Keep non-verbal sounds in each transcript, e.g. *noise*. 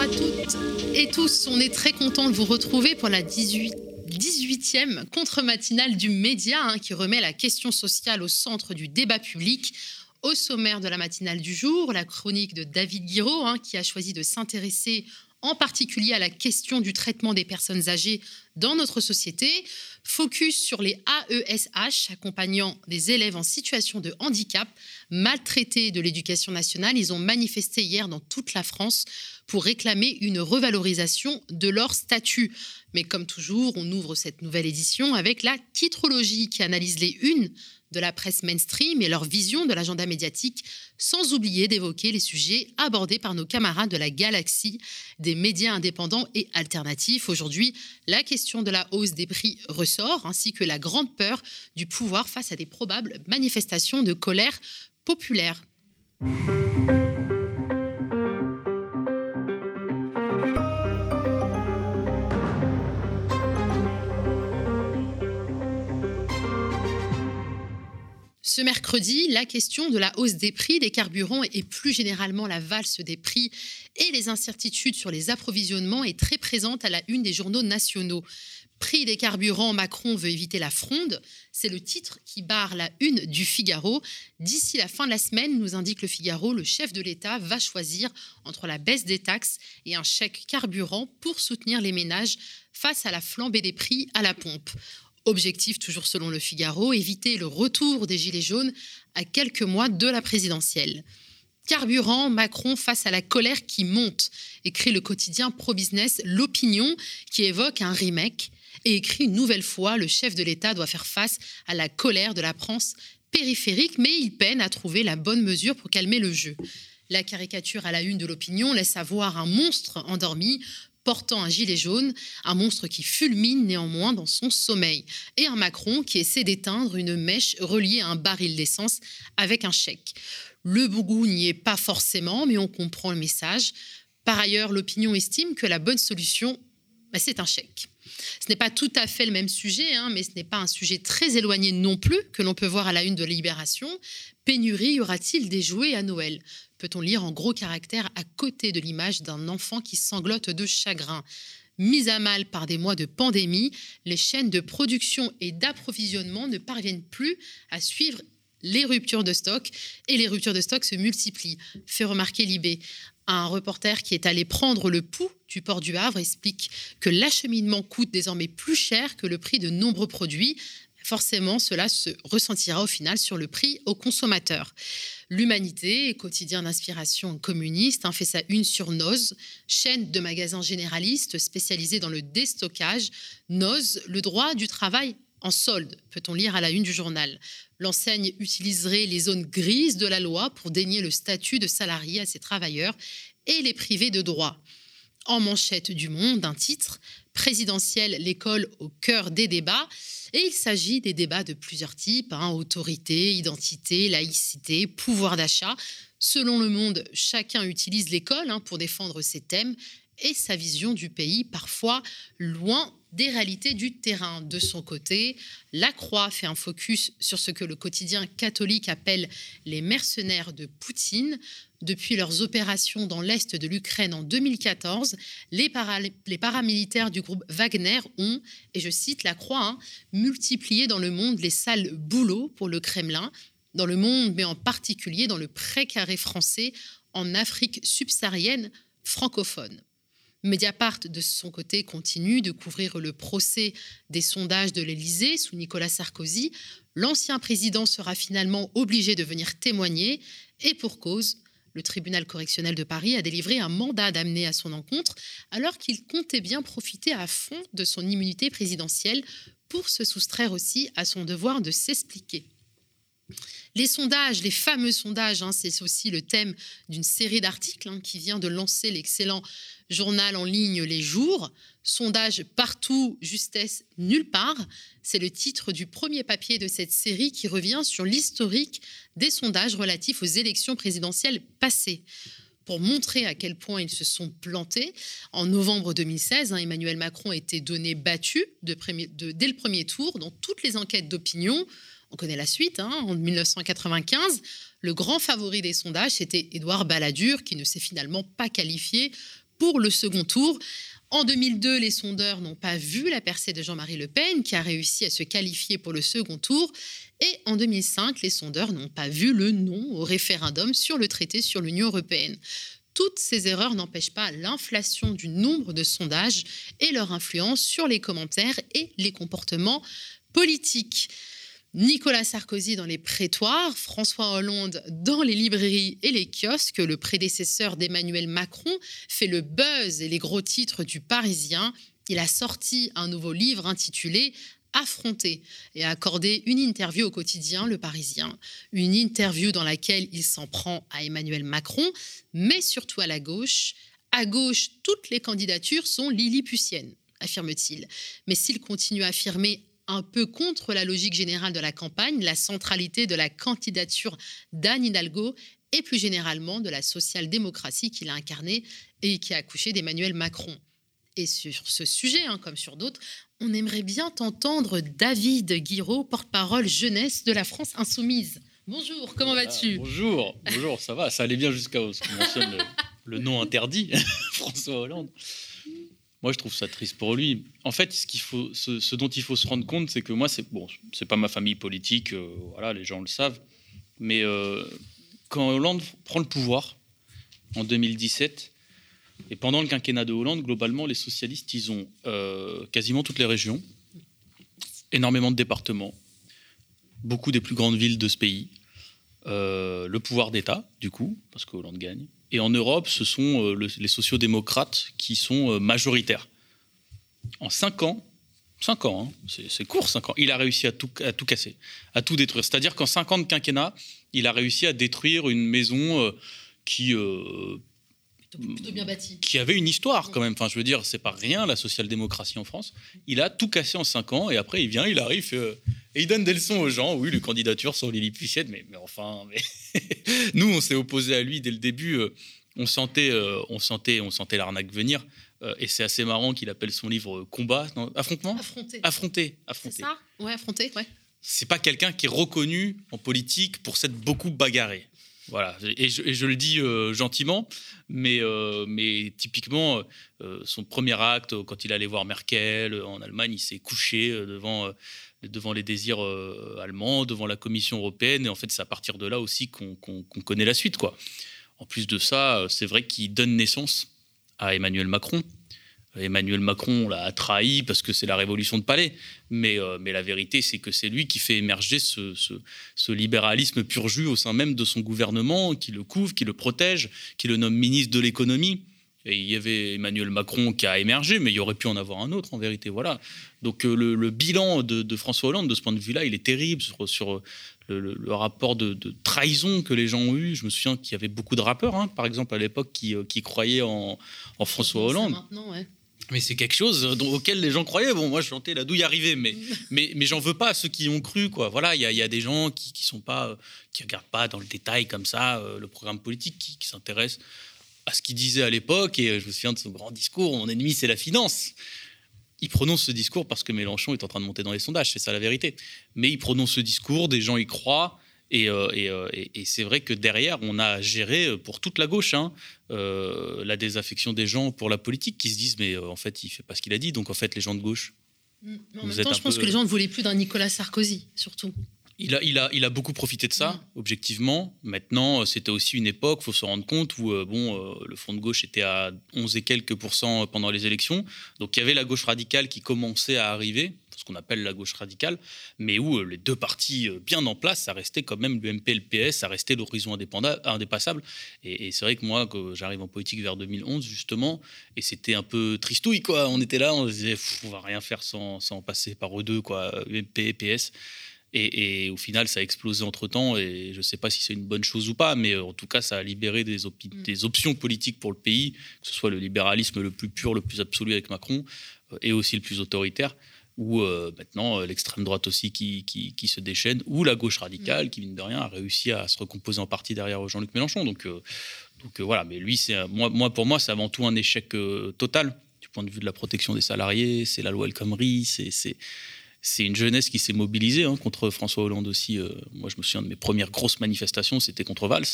à toutes et tous. On est très content de vous retrouver pour la 18 18e contre-matinale du média hein, qui remet la question sociale au centre du débat public. Au sommaire de la matinale du jour, la chronique de David Guiraud hein, qui a choisi de s'intéresser en particulier à la question du traitement des personnes âgées dans notre société. Focus sur les AESH accompagnant des élèves en situation de handicap maltraités de l'éducation nationale. Ils ont manifesté hier dans toute la France pour réclamer une revalorisation de leur statut. Mais comme toujours, on ouvre cette nouvelle édition avec la titrologie qui analyse les unes de la presse mainstream et leur vision de l'agenda médiatique, sans oublier d'évoquer les sujets abordés par nos camarades de la galaxie des médias indépendants et alternatifs. Aujourd'hui, la question de la hausse des prix ressort, ainsi que la grande peur du pouvoir face à des probables manifestations de colère populaire. Mercredi, la question de la hausse des prix des carburants et plus généralement la valse des prix et les incertitudes sur les approvisionnements est très présente à la une des journaux nationaux. Prix des carburants, Macron veut éviter la fronde. C'est le titre qui barre la une du Figaro. D'ici la fin de la semaine, nous indique le Figaro, le chef de l'État va choisir entre la baisse des taxes et un chèque carburant pour soutenir les ménages face à la flambée des prix à la pompe. Objectif, toujours selon le Figaro, éviter le retour des Gilets jaunes à quelques mois de la présidentielle. Carburant, Macron face à la colère qui monte, écrit le quotidien pro-business L'Opinion, qui évoque un remake et écrit une nouvelle fois le chef de l'État doit faire face à la colère de la France périphérique, mais il peine à trouver la bonne mesure pour calmer le jeu. La caricature à la une de l'opinion laisse avoir un monstre endormi portant un gilet jaune, un monstre qui fulmine néanmoins dans son sommeil, et un Macron qui essaie d'éteindre une mèche reliée à un baril d'essence avec un chèque. Le bougou n'y est pas forcément, mais on comprend le message. Par ailleurs, l'opinion estime que la bonne solution, bah, c'est un chèque. Ce n'est pas tout à fait le même sujet, hein, mais ce n'est pas un sujet très éloigné non plus que l'on peut voir à la une de Libération. Pénurie, y aura-t-il des jouets à Noël? Peut-on lire en gros caractères à côté de l'image d'un enfant qui sanglote de chagrin. Mise à mal par des mois de pandémie, les chaînes de production et d'approvisionnement ne parviennent plus à suivre les ruptures de stock et les ruptures de stock se multiplient, fait remarquer Libé. Un reporter qui est allé prendre le pouls du port du Havre explique que l'acheminement coûte désormais plus cher que le prix de nombreux produits. Forcément, cela se ressentira au final sur le prix aux consommateurs. L'Humanité, quotidien d'inspiration communiste, hein, fait sa une sur Noz, chaîne de magasins généralistes spécialisés dans le déstockage. Noz, le droit du travail en solde, peut-on lire à la une du journal. L'enseigne utiliserait les zones grises de la loi pour dénier le statut de salarié à ses travailleurs et les priver de droits. En manchette du Monde, un titre présidentielle, l'école au cœur des débats. Et il s'agit des débats de plusieurs types, hein, autorité, identité, laïcité, pouvoir d'achat. Selon le monde, chacun utilise l'école hein, pour défendre ses thèmes et sa vision du pays, parfois loin des réalités du terrain. De son côté, La Croix fait un focus sur ce que le quotidien catholique appelle les mercenaires de Poutine. Depuis leurs opérations dans l'est de l'Ukraine en 2014, les, paramilitaires du groupe Wagner ont, et je cite La Croix, hein, multiplié dans le monde les sales boulots pour le Kremlin, dans le monde, mais en particulier dans le précaré français en Afrique subsaharienne francophone. Mediapart, de son côté, continue de couvrir le procès des sondages de l'Élysée sous Nicolas Sarkozy. L'ancien président sera finalement obligé de venir témoigner, et pour cause, le tribunal correctionnel de Paris a délivré un mandat d'amener à son encontre, alors qu'il comptait bien profiter à fond de son immunité présidentielle pour se soustraire aussi à son devoir de s'expliquer. Les sondages, les fameux sondages, hein, c'est aussi le thème d'une série d'articles hein, qui vient de lancer l'excellent journal en ligne Les Jours. Sondage partout, justesse nulle part. C'est le titre du premier papier de cette série qui revient sur l'historique des sondages relatifs aux élections présidentielles passées pour montrer à quel point ils se sont plantés. En novembre 2016, hein, Emmanuel Macron été donné battu dès le premier tour dans toutes les enquêtes d'opinion. On connaît la suite. Hein. En 1995, le grand favori des sondages, c'était Édouard Balladur, qui ne s'est finalement pas qualifié pour le second tour. En 2002, les sondeurs n'ont pas vu la percée de Jean-Marie Le Pen, qui a réussi à se qualifier pour le second tour. Et en 2005, les sondeurs n'ont pas vu le non au référendum sur le traité sur l'Union européenne. Toutes ces erreurs n'empêchent pas l'inflation du nombre de sondages et leur influence sur les commentaires et les comportements politiques. Nicolas Sarkozy dans les prétoires, François Hollande dans les librairies et les kiosques, le prédécesseur d'Emmanuel Macron fait le buzz et les gros titres du Parisien. Il a sorti un nouveau livre intitulé affronter et accorder une interview au quotidien Le Parisien. Une interview dans laquelle il s'en prend à Emmanuel Macron, mais surtout à la gauche. À gauche, toutes les candidatures sont lilliputiennes, affirme-t-il. Mais s'il continue à affirmer un peu contre la logique générale de la campagne, la centralité de la candidature d'Anne Hidalgo et plus généralement de la social-démocratie qu'il a incarnée et qui a accouché d'Emmanuel Macron. Et sur ce sujet, hein, comme sur d'autres, on aimerait bien t'entendre David Guiraud, porte-parole jeunesse de la France insoumise. Bonjour, comment vas-tu? Bonjour, bonjour, ça va, ça allait bien jusqu'à ce qu'on mentionne le, nom interdit, *laughs* François Hollande. Moi, je trouve ça triste pour lui. En fait, ce, dont il faut se rendre compte, c'est que moi, c'est bon, c'est pas ma famille politique, euh, les gens le savent, mais euh, quand Hollande prend le pouvoir en 2017, et pendant le quinquennat de Hollande, globalement, les socialistes, ils ont euh, quasiment toutes les régions, énormément de départements, beaucoup des plus grandes villes de ce pays, euh, le pouvoir d'État, du coup, parce que Hollande gagne. Et en Europe, ce sont euh, les sociodémocrates qui sont majoritaires. En cinq ans, cinq ans, hein, c'est court cinq ans, il a réussi à tout, à tout casser, à tout détruire. C'est-à-dire qu'en cinq ans de quinquennat, il a réussi à détruire une maison qui bien bâti. Qui avait une histoire quand même. Enfin, je veux dire, c'est pas rien la social-démocratie en France. Il a tout cassé en cinq ans et après il vient, il arrive euh, et il donne des leçons aux gens. Oui, les candidatures sont lilliputiennes, mais, mais enfin, mais *laughs* nous on s'est opposé à lui dès le début. Euh, on sentait, euh, on sentait, on sentait l'arnaque venir. et c'est assez marrant qu'il appelle son livre Combat, affrontement, affronter, affronter, affronter. C'est ça, ouais, affronter, ouais. C'est pas quelqu'un qui est reconnu en politique pour s'être beaucoup bagarré. Voilà, et je, le dis euh, gentiment, mais, euh, mais typiquement, euh, son premier acte, quand il allait voir Merkel en Allemagne, il s'est couché devant, devant les désirs allemands, devant la Commission européenne, et en fait, c'est à partir de là aussi qu'on connaît la suite. Quoi. En plus de ça, c'est vrai qu'il donne naissance à Emmanuel Macron, Emmanuel Macron l'a trahi parce que c'est la révolution de palais. Mais, euh, mais la vérité, c'est que c'est lui qui fait émerger ce, ce, libéralisme pur jus au sein même de son gouvernement, qui le couvre, qui le protège, qui le nomme ministre de l'économie. Et il y avait Emmanuel Macron qui a émergé, mais il y aurait pu en avoir un autre en vérité. Voilà. Donc euh, le, bilan de, François Hollande, de ce point de vue-là, il est terrible sur, sur le, rapport de, trahison que les gens ont eu. Je me souviens qu'il y avait beaucoup de rappeurs, hein, par exemple à l'époque, qui, euh, qui, croyaient en, en François Hollande. Maintenant, ouais. Mais c'est quelque chose auquel les gens croyaient. Bon, moi, je chantais la douille arrivée, mais, *laughs* mais, mais j'en veux pas à ceux qui ont cru, quoi. Voilà, il y, y, a des gens qui, qui sont pas, qui regardent pas dans le détail comme ça euh, le programme politique, qui, qui s'intéressent à ce qu'il disait à l'époque. Et je me souviens de son grand discours mon ennemi, c'est la finance. Il prononce ce discours parce que Mélenchon est en train de monter dans les sondages, c'est ça la vérité. Mais il prononce ce discours, des gens y croient. Euh, euh, et, c'est vrai que derrière, on a géré euh, pour toute la gauche hein, la désaffection des gens pour la politique qui se disent mais en fait, il fait pas ce qu'il a dit. Donc en fait, les gens de gauche. Mm. en même temps, je pense que les gens ne voulaient plus d'un Nicolas Sarkozy, surtout. Il a, il, a, il a beaucoup profité de ça, mm. objectivement. Maintenant, c'était aussi une époque, il faut se rendre compte, où bon, le Front de gauche était à 11 et quelques pourcents pendant les élections. Donc il y avait la gauche radicale qui commençait à arriver ce qu'on appelle la gauche radicale, mais où euh, les deux partis euh, bien en place, ça restait quand même l'UMP et le PS, ça restait l'horizon indépassable. Et, c'est vrai que moi, que j'arrive en politique vers 2011, justement, et c'était un peu tristouille, quoi. On était là, on se disait, on va rien faire sans, sans, passer par eux deux, quoi, UMP et PS. Et, au final, ça a explosé entre temps. Et je ne sais pas si c'est une bonne chose ou pas, mais en tout cas, ça a libéré des, mm. des, options politiques pour le pays, que ce soit le libéralisme le plus pur, le plus absolu avec Macron, euh, et aussi le plus autoritaire ou euh, maintenant euh, l'extrême droite aussi qui, qui, se déchaîne, ou la gauche radicale mm. qui, mine de rien, a réussi à se recomposer en partie derrière Jean-Luc Mélenchon. Donc, euh, donc voilà, mais lui, c'est moi, moi, pour moi, c'est avant tout un échec total du point de vue de la protection des salariés. C'est la loi El Khomri, c'est c'est une jeunesse qui s'est mobilisée hein, contre François Hollande aussi. moi, je me souviens de mes premières grosses manifestations, c'était contre Valls.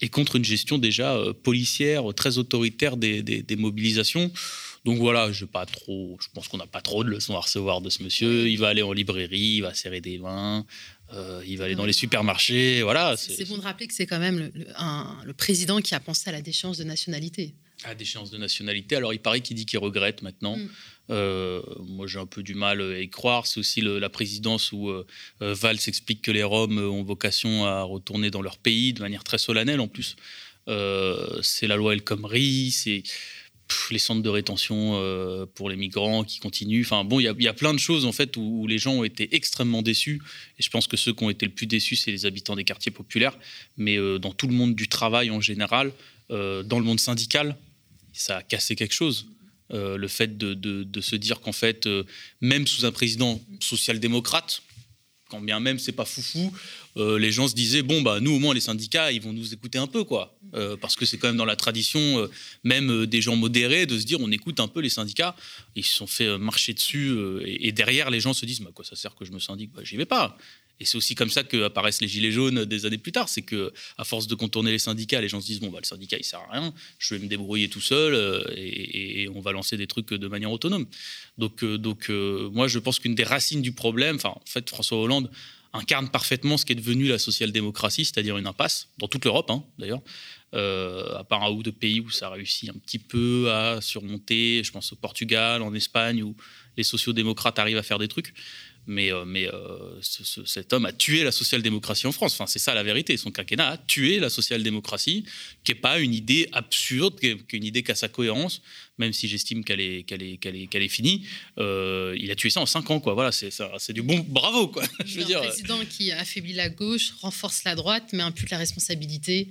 Et contre une gestion déjà policière très autoritaire des, des mobilisations. Donc voilà, je pas trop. Je pense qu'on n'a pas trop de leçons à recevoir de ce monsieur. Il va aller en librairie, il va serrer des mains, euh, il va aller dans les supermarchés. Voilà. C'est bon de rappeler que c'est quand même le, président qui a pensé à la déchéance de nationalité. À déchéance de nationalité. Alors il paraît qu'il dit qu'il regrette maintenant. Mm. Euh, moi, j'ai un peu du mal à y croire. C'est aussi la présidence où euh, Valls explique que les Roms ont vocation à retourner dans leur pays de manière très solennelle en plus. c'est la loi El Khomri, c'est les centres de rétention euh, pour les migrants qui continuent. Enfin bon, il y, a plein de choses en fait où, les gens ont été extrêmement déçus. Et je pense que ceux qui ont été le plus déçus, c'est les habitants des quartiers populaires. Mais euh, dans tout le monde du travail en général, euh, dans le monde syndical, ça a cassé quelque chose. le fait de, se dire qu'en fait, même sous un président social-démocrate, quand bien même c'est pas foufou, euh, les gens se disaient bon bah nous au moins les syndicats ils vont nous écouter un peu quoi, euh, parce que c'est quand même dans la tradition euh, même des gens modérés de se dire on écoute un peu les syndicats. Ils se sont fait marcher dessus et, derrière les gens se disent bah quoi ça sert que je me syndique, bah, j'y vais pas. Et c'est aussi comme ça qu'apparaissent les gilets jaunes des années plus tard. C'est que à force de contourner les syndicats, les gens se disent bon bah le syndicat il sert à rien, je vais me débrouiller tout seul et, on va lancer des trucs de manière autonome. Donc donc moi je pense qu'une des racines du problème, enfin en fait François Hollande incarne parfaitement ce qui est devenu la social-démocratie, c'est-à-dire une impasse, dans toute l'Europe hein, d'ailleurs, euh, à part un ou deux pays où ça réussit un petit peu à surmonter, je pense au Portugal, en Espagne, où les sociaux-démocrates arrivent à faire des trucs mais, euh, euh, cet homme a tué la social-démocratie en France. Enfin, c'est ça la vérité. Son quinquennat a tué la social-démocratie, qui n'est pas une idée absurde, qui est une idée qui a sa cohérence, même si j'estime qu'elle est, qu'elle est, qu'elle est, qu'elle est finie. Euh, il a tué ça en cinq ans, quoi. Voilà, c'est, c'est du bon bravo, quoi. *laughs* Je veux dire. Un président qui affaiblit la gauche, renforce la droite, mais impute la responsabilité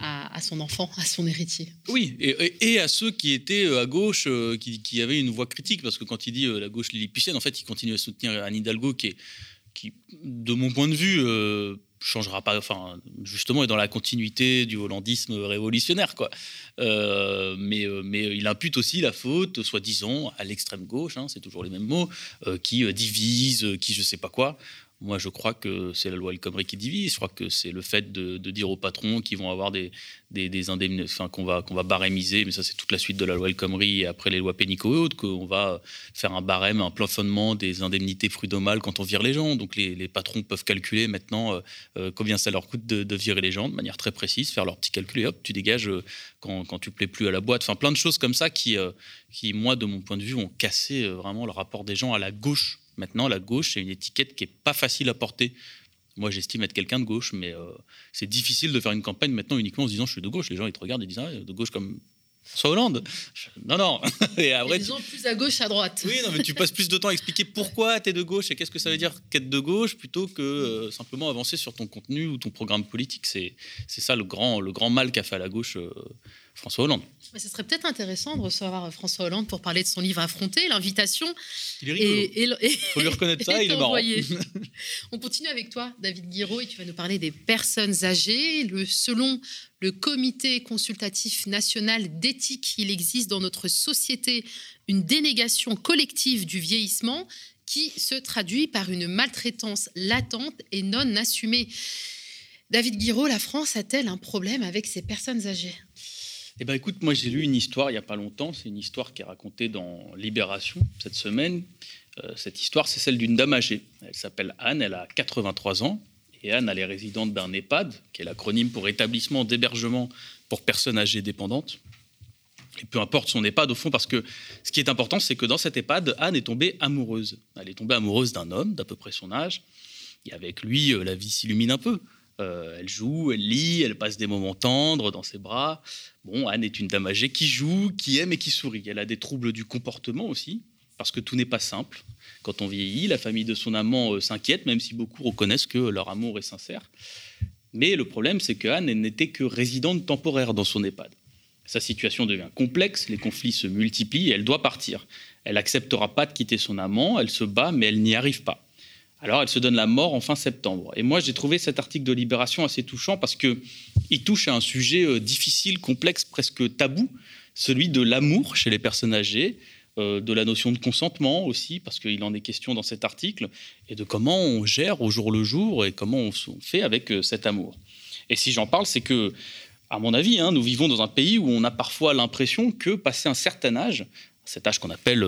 à, son enfant, à son héritier. Oui, et, à ceux qui étaient euh, à gauche, euh, qui, avaient une voix critique, parce que quand il dit euh, la gauche lilliputienne, en fait, il continue à soutenir Anne Hidalgo, qui, est, qui de mon point de vue, changera pas, enfin, justement, est dans la continuité du hollandisme révolutionnaire, quoi. mais, mais il impute aussi la faute, soi-disant, à l'extrême gauche, hein, c'est toujours les mêmes mots, qui divise, qui je sais pas quoi. Moi, je crois que c'est la loi El Khomri qui divise. Je crois que c'est le fait de, dire aux patrons qu'ils vont avoir des, enfin, qu'on va, barémiser, mais ça, c'est toute la suite de la loi El Khomri et après les lois pénico et autres, qu'on va faire un barème, un plafonnement des indemnités prud'homales quand on vire les gens. Donc, les, patrons peuvent calculer maintenant euh, euh, combien ça leur coûte de, virer les gens de manière très précise, faire leur petit calcul et hop, tu dégages euh, quand, quand tu plais plus à la boîte. Enfin, plein de choses comme ça qui, moi, de mon point de vue, ont cassé vraiment le rapport des gens à la gauche Maintenant, la gauche, c'est une étiquette qui n'est pas facile à porter. Moi, j'estime être quelqu'un de gauche, mais euh, c'est difficile de faire une campagne maintenant uniquement en se disant je suis de gauche. Les gens, ils te regardent et disent ah, de gauche comme François Hollande. Non, non. *laughs* Et après, gens plus à gauche, à droite. Oui, non, mais tu passes plus de temps à expliquer pourquoi tu es de gauche et qu'est-ce que ça veut dire qu'être de gauche plutôt que euh, simplement avancer sur ton contenu ou ton programme politique. C'est ça le grand, le grand mal qu'a fait à la gauche euh, François Hollande. Mais ce serait peut-être intéressant de recevoir François Hollande pour parler de son livre Affronter, l'invitation. Il est rigolo. Il faut lui reconnaître ça, *laughs* il est marrant. *laughs* On continue avec toi, David Guiraud, et tu vas nous parler des personnes âgées. Le, selon le Comité consultatif national d'éthique, il existe dans notre société une dénégation collective du vieillissement qui se traduit par une maltraitance latente et non assumée. David Guiraud, la France a-t-elle un problème avec ces personnes âgées? Eh ben, écoute, moi j'ai lu une histoire il n'y a pas longtemps. C'est une histoire qui est racontée dans Libération cette semaine. Euh, cette histoire, c'est celle d'une dame âgée. Elle s'appelle Anne, elle a 83 ans. Et Anne, elle est résidente d'un EHPAD, qui est l'acronyme pour établissement d'hébergement pour personnes âgées dépendantes. Et peu importe son EHPAD au fond, parce que ce qui est important, c'est que dans cet EHPAD, Anne est tombée amoureuse. Elle est tombée amoureuse d'un homme d'à peu près son âge. Et avec lui, euh, la vie s'illumine un peu. Euh, elle joue, elle lit, elle passe des moments tendres dans ses bras. Bon, Anne est une dame âgée qui joue, qui aime et qui sourit. Elle a des troubles du comportement aussi, parce que tout n'est pas simple. Quand on vieillit, la famille de son amant euh, s'inquiète, même si beaucoup reconnaissent que leur amour est sincère. Mais le problème, c'est que Anne n'était que résidente temporaire dans son EHPAD. Sa situation devient complexe, les conflits se multiplient et elle doit partir. Elle n'acceptera pas de quitter son amant, elle se bat, mais elle n'y arrive pas. Alors, elle se donne la mort en fin septembre. Et moi, j'ai trouvé cet article de Libération assez touchant parce qu'il touche à un sujet euh, difficile, complexe, presque tabou, celui de l'amour chez les personnes âgées, euh, de la notion de consentement aussi, parce qu'il en est question dans cet article, et de comment on gère au jour le jour et comment on fait avec euh, cet amour. Et si j'en parle, c'est que À mon avis, hein, nous vivons dans un pays où on a parfois l'impression que, passé un certain âge, cet âge qu'on appelle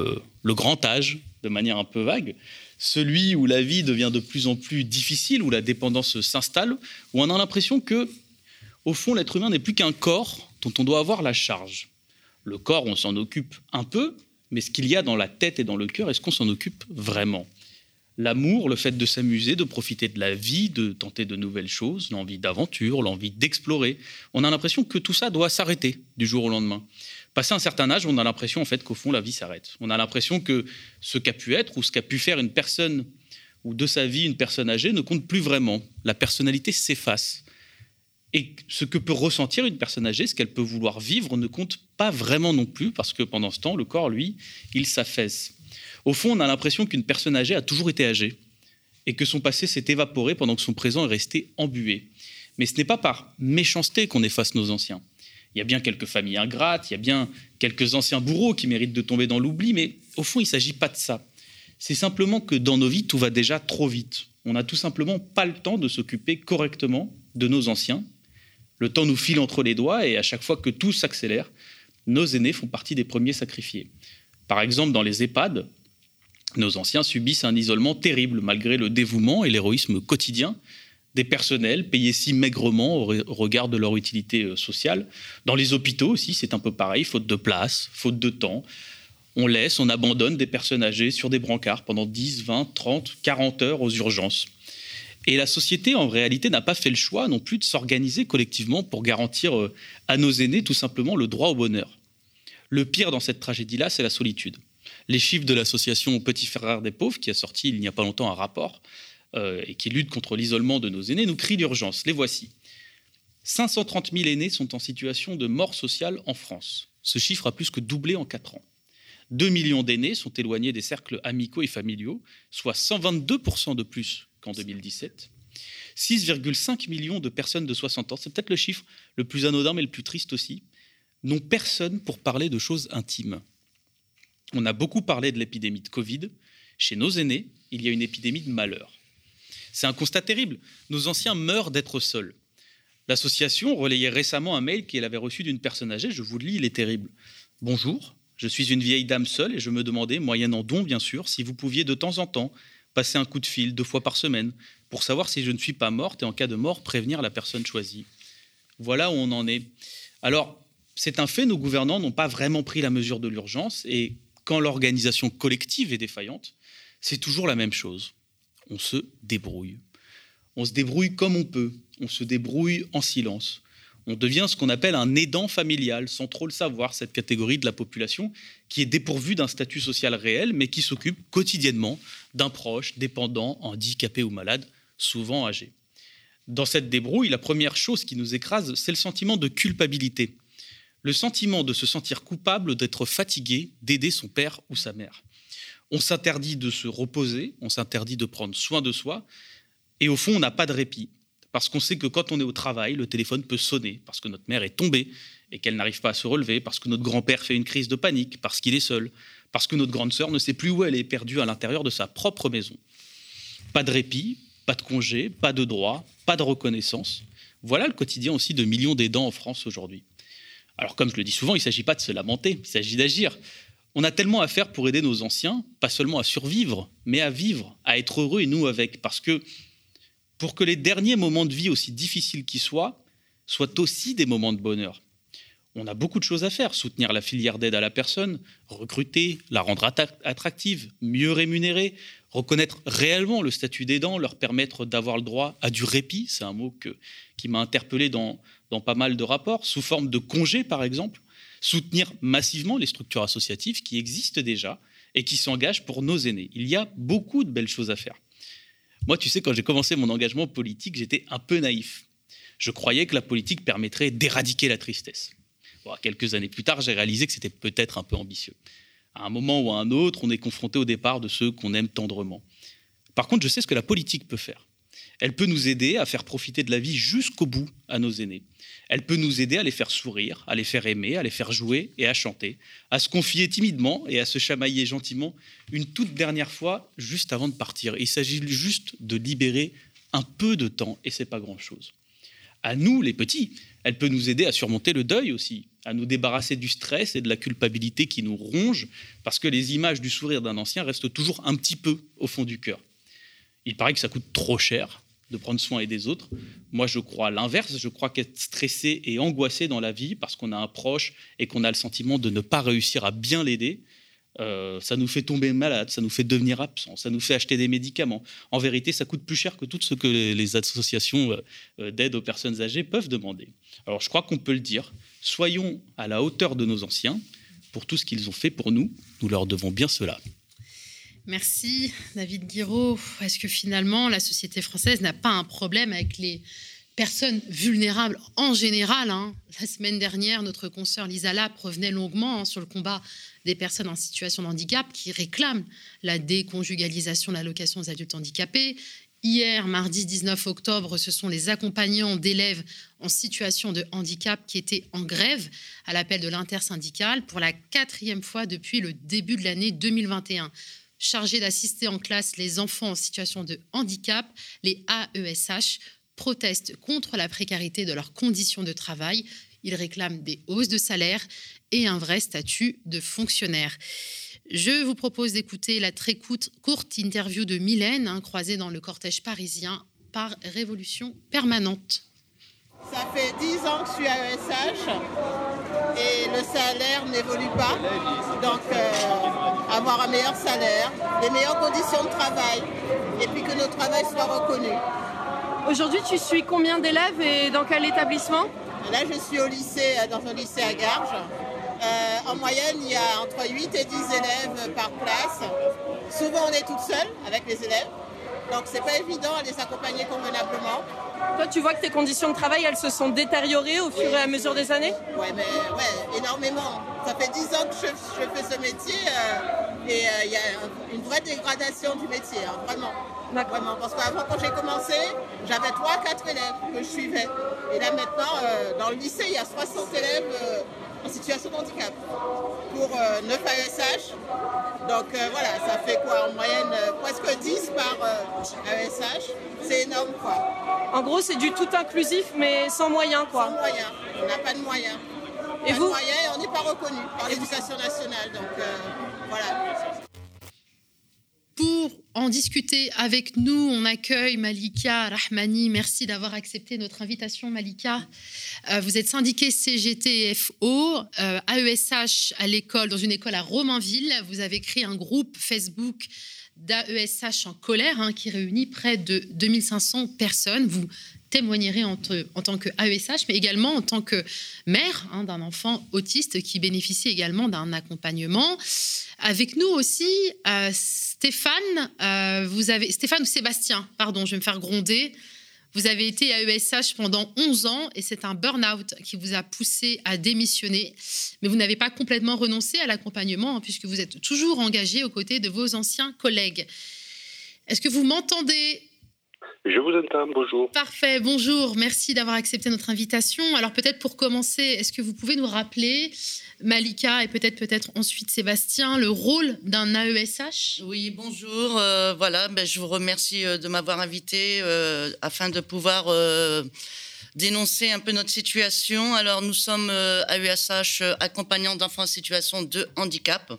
le grand âge, de manière un peu vague, celui où la vie devient de plus en plus difficile, où la dépendance s'installe, où on a l'impression que, au fond, l'être humain n'est plus qu'un corps dont on doit avoir la charge. Le corps, on s'en occupe un peu, mais ce qu'il y a dans la tête et dans le cœur, est-ce qu'on s'en occupe vraiment? L'amour, le fait de s'amuser, de profiter de la vie, de tenter de nouvelles choses, l'envie d'aventure, l'envie d'explorer, on a l'impression que tout ça doit s'arrêter du jour au lendemain. Passé un certain âge, on a l'impression en fait qu'au fond la vie s'arrête. On a l'impression que ce qu'a pu être ou ce qu'a pu faire une personne ou de sa vie une personne âgée ne compte plus vraiment. La personnalité s'efface. Et ce que peut ressentir une personne âgée, ce qu'elle peut vouloir vivre, ne compte pas vraiment non plus, parce que pendant ce temps, le corps, lui, il s'affaisse. Au fond, on a l'impression qu'une personne âgée a toujours été âgée, et que son passé s'est évaporé pendant que son présent est resté embué. Mais ce n'est pas par méchanceté qu'on efface nos anciens. Il y a bien quelques familles ingrates, il y a bien quelques anciens bourreaux qui méritent de tomber dans l'oubli, mais au fond, il ne s'agit pas de ça. C'est simplement que dans nos vies, tout va déjà trop vite. On n'a tout simplement pas le temps de s'occuper correctement de nos anciens, le temps nous file entre les doigts et à chaque fois que tout s'accélère, nos aînés font partie des premiers sacrifiés. Par exemple, dans les EHPAD, nos anciens subissent un isolement terrible malgré le dévouement et l'héroïsme quotidien des personnels payés si maigrement au regard de leur utilité euh, sociale. Dans les hôpitaux aussi, c'est un peu pareil, faute de place, faute de temps. On laisse, on abandonne des personnes âgées sur des brancards pendant 10, 20, 30, 40 heures aux urgences. Et la société, en réalité, n'a pas fait le choix non plus de s'organiser collectivement pour garantir euh, à nos aînés tout simplement le droit au bonheur. Le pire dans cette tragédie-là, c'est la solitude. Les chiffres de l'association Petit Frère des Pauvres, qui a sorti il n'y a pas longtemps un rapport euh, et qui lutte contre l'isolement de nos aînés, nous crient d'urgence. Les voici. 530 000 aînés sont en situation de mort sociale en France. Ce chiffre a plus que doublé en 4 ans. 2 millions d'aînés sont éloignés des cercles amicaux et familiaux, soit 122% de plus qu'en 2017. 6,5 millions de personnes de 60 ans, c'est peut-être le chiffre le plus anodin mais le plus triste aussi, n'ont personne pour parler de choses intimes. On a beaucoup parlé de l'épidémie de Covid. Chez nos aînés, il y a une épidémie de malheur. C'est un constat terrible. Nos anciens meurent d'être seuls. L'association relayait récemment un mail qu'elle avait reçu d'une personne âgée. Je vous le lis, il est terrible. Bonjour, je suis une vieille dame seule et je me demandais, moyennant don bien sûr, si vous pouviez de temps en temps passer un coup de fil deux fois par semaine pour savoir si je ne suis pas morte et en cas de mort, prévenir la personne choisie. Voilà où on en est. Alors, c'est un fait, nos gouvernants n'ont pas vraiment pris la mesure de l'urgence et quand l'organisation collective est défaillante, c'est toujours la même chose. On se débrouille. On se débrouille comme on peut. On se débrouille en silence on devient ce qu'on appelle un aidant familial, sans trop le savoir, cette catégorie de la population qui est dépourvue d'un statut social réel, mais qui s'occupe quotidiennement d'un proche dépendant, handicapé ou malade, souvent âgé. Dans cette débrouille, la première chose qui nous écrase, c'est le sentiment de culpabilité. Le sentiment de se sentir coupable d'être fatigué, d'aider son père ou sa mère. On s'interdit de se reposer, on s'interdit de prendre soin de soi, et au fond, on n'a pas de répit parce qu'on sait que quand on est au travail, le téléphone peut sonner, parce que notre mère est tombée et qu'elle n'arrive pas à se relever, parce que notre grand-père fait une crise de panique, parce qu'il est seul, parce que notre grande sœur ne sait plus où elle est perdue à l'intérieur de sa propre maison. Pas de répit, pas de congé, pas de droit, pas de reconnaissance. Voilà le quotidien aussi de millions d'aidants en France aujourd'hui. Alors comme je le dis souvent, il ne s'agit pas de se lamenter, il s'agit d'agir. On a tellement à faire pour aider nos anciens, pas seulement à survivre, mais à vivre, à être heureux et nous avec, parce que pour que les derniers moments de vie, aussi difficiles qu'ils soient, soient aussi des moments de bonheur. On a beaucoup de choses à faire, soutenir la filière d'aide à la personne, recruter, la rendre attractive, mieux rémunérer, reconnaître réellement le statut d'aidant, leur permettre d'avoir le droit à du répit, c'est un mot qui m'a interpellé dans, dans pas mal de rapports, sous forme de congé par exemple, soutenir massivement les structures associatives qui existent déjà et qui s'engagent pour nos aînés. Il y a beaucoup de belles choses à faire. Moi, tu sais, quand j'ai commencé mon engagement politique, j'étais un peu naïf. Je croyais que la politique permettrait d'éradiquer la tristesse. quelques années plus tard, j'ai réalisé que c'était peut-être un peu ambitieux. À un moment ou à un autre, on est confronté au départ de ceux qu'on aime tendrement. Par contre, je sais ce que la politique peut faire. Elle peut nous aider à faire profiter de la vie jusqu'au bout à nos aînés. Elle peut nous aider à les faire sourire, à les faire aimer, à les faire jouer et à chanter, à se confier timidement et à se chamailler gentiment une toute dernière fois juste avant de partir. Il s'agit juste de libérer un peu de temps et c'est pas grand-chose. à nous, les petits. Elle peut nous aider à surmonter le deuil aussi, à nous débarrasser du stress et de la culpabilité qui nous ronge, parce que les images du sourire d'un ancien restent toujours un petit peu au fond du cœur. Il paraît que ça coûte trop cher de prendre soin des autres. Moi, je crois l'inverse. Je crois qu'être stressé et angoissé dans la vie parce qu'on a un proche et qu'on a le sentiment de ne pas réussir à bien l'aider, euh, ça nous fait tomber malade, ça nous fait devenir absent, ça nous fait acheter des médicaments. En vérité, ça coûte plus cher que tout ce que les associations euh, euh, d'aide aux personnes âgées peuvent demander. Alors je crois qu'on peut le dire, soyons à la hauteur de nos anciens pour tout ce qu'ils ont fait pour nous, nous leur devons bien cela. Merci David Guiraud. Est-ce que finalement la société française n'a pas un problème avec les personnes vulnérables en général hein? La semaine dernière, notre consoeur Lisa Lapp revenait longuement hein, sur le combat des personnes en situation de handicap qui réclament la déconjugalisation de l'allocation des adultes handicapés. Hier, mardi 19 octobre, ce sont les accompagnants d'élèves en situation de handicap qui étaient en grève à l'appel de l'intersyndicale pour la quatrième fois depuis le début de l'année 2021. Chargés d'assister en classe les enfants en situation de handicap, les AESH protestent contre la précarité de leurs conditions de travail. Ils réclament des hausses de salaire et un vrai statut de fonctionnaire. Je vous propose d'écouter la très courte interview de Mylène, hein, croisée dans le cortège parisien par Révolution Permanente. Ça fait 10 ans que je suis à ESH et le salaire n'évolue pas. Donc, euh, avoir un meilleur salaire, des meilleures conditions de travail et puis que notre travail soit reconnu. Aujourd'hui, tu suis combien d'élèves et dans quel établissement? Là, je suis au lycée, dans un lycée à Garges. Euh, en moyenne, il y a entre 8 et 10 élèves par classe. Souvent, on est toute seule avec les élèves. Donc, c'est pas évident à les accompagner convenablement. Toi, tu vois que tes conditions de travail, elles se sont détériorées au fur et à mesure des années? Oui, mais ouais, énormément. Ça fait 10 ans que je, fais ce métier euh, et euh, il y a une vraie dégradation du métier, hein, vraiment. Vraiment, parce qu'avant, quand j'ai commencé, j'avais 3-4 élèves que je suivais. Et là, maintenant, dans le lycée, il y a 60 élèves en situation de handicap pour 9 euh, AESH. Donc euh, voilà, ça fait quoi en moyenne euh, presque 10 par AESH. C'est énorme quoi. En gros, c'est du tout inclusif mais sans moyens quoi. Sans moyens, on n'a pas de moyens. Et pas vous de moyens et on n'est pas reconnu par l'éducation nationale. Donc voilà. Pour en discuter avec nous, on accueille Malika Rahmani. Merci d'avoir accepté notre invitation, Malika. Euh, vous êtes syndiquée CGTFO, euh, AESH à l'école, dans une école à Romainville. Vous avez créé un groupe Facebook d'AESH en colère hein, qui réunit près de 2500 personnes. Vous témoignerez en, tant que AESH, mais également en tant que mère hein, d'un enfant autiste qui bénéficie également d'un accompagnement. Avec nous aussi, euh, Stéphane, euh, vous avez, Stéphane ou Sébastien, pardon, je vais me faire gronder. Vous avez été à ESH pendant 11 ans et c'est un burn-out qui vous a poussé à démissionner. Mais vous n'avez pas complètement renoncé à l'accompagnement hein, puisque vous êtes toujours engagé aux côtés de vos anciens collègues. Est-ce que vous m'entendez? Je vous entends, bonjour. Parfait, bonjour, merci d'avoir accepté notre invitation. Alors peut-être pour commencer, est-ce que vous pouvez nous rappeler, Malika et peut-être peut-être ensuite Sébastien, le rôle d'un AESH Oui, bonjour, euh, voilà, ben, je vous remercie euh, de m'avoir invité euh, afin de pouvoir dénoncer un peu notre situation. Alors nous sommes AESH accompagnants d'enfants en situation de handicap.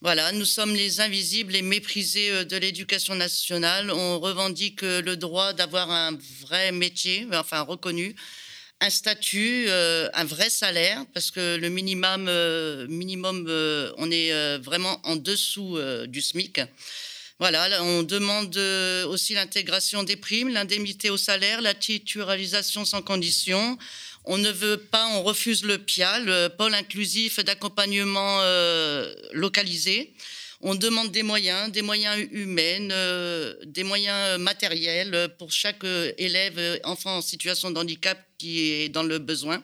Voilà, nous sommes les invisibles et méprisés de l'éducation nationale. On revendique le droit d'avoir un vrai métier, enfin reconnu, un statut, euh, un vrai salaire, parce que le minimum, minimum on est vraiment en dessous du SMIC. Voilà, on demande aussi l'intégration des primes, l'indemnité au salaire, la titularisation sans condition. On ne veut pas, on refuse le PIA, le pôle inclusif d'accompagnement euh, localisé. On demande des moyens, des moyens humains, euh, des moyens matériels pour chaque élève, enfant en situation de handicap qui est dans le besoin.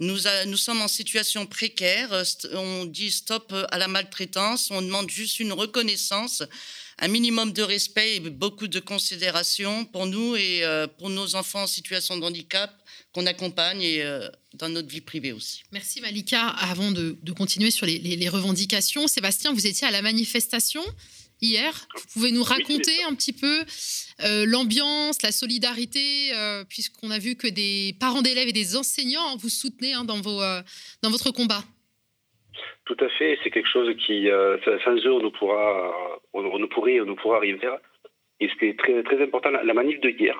Nous, sommes en situation précaire. On dit stop à la maltraitance. On demande juste une reconnaissance, un minimum de respect et beaucoup de considération pour nous et euh, pour nos enfants en situation de handicap qu'on accompagne et euh, dans notre vie privée aussi. Merci Malika. Avant de, continuer sur les, revendications, Sébastien, vous étiez à la manifestation hier. Vous pouvez nous raconter un petit peu euh, l'ambiance, la solidarité, euh, puisqu'on a vu que des parents d'élèves et des enseignants vous soutenaient hein, dans, vos, dans votre combat. Tout à fait, c'est quelque chose qui, sans eux, on ne pourra, on, ne pourrait, on ne pourra arriver. Et c'était très, très important, la manif de hier,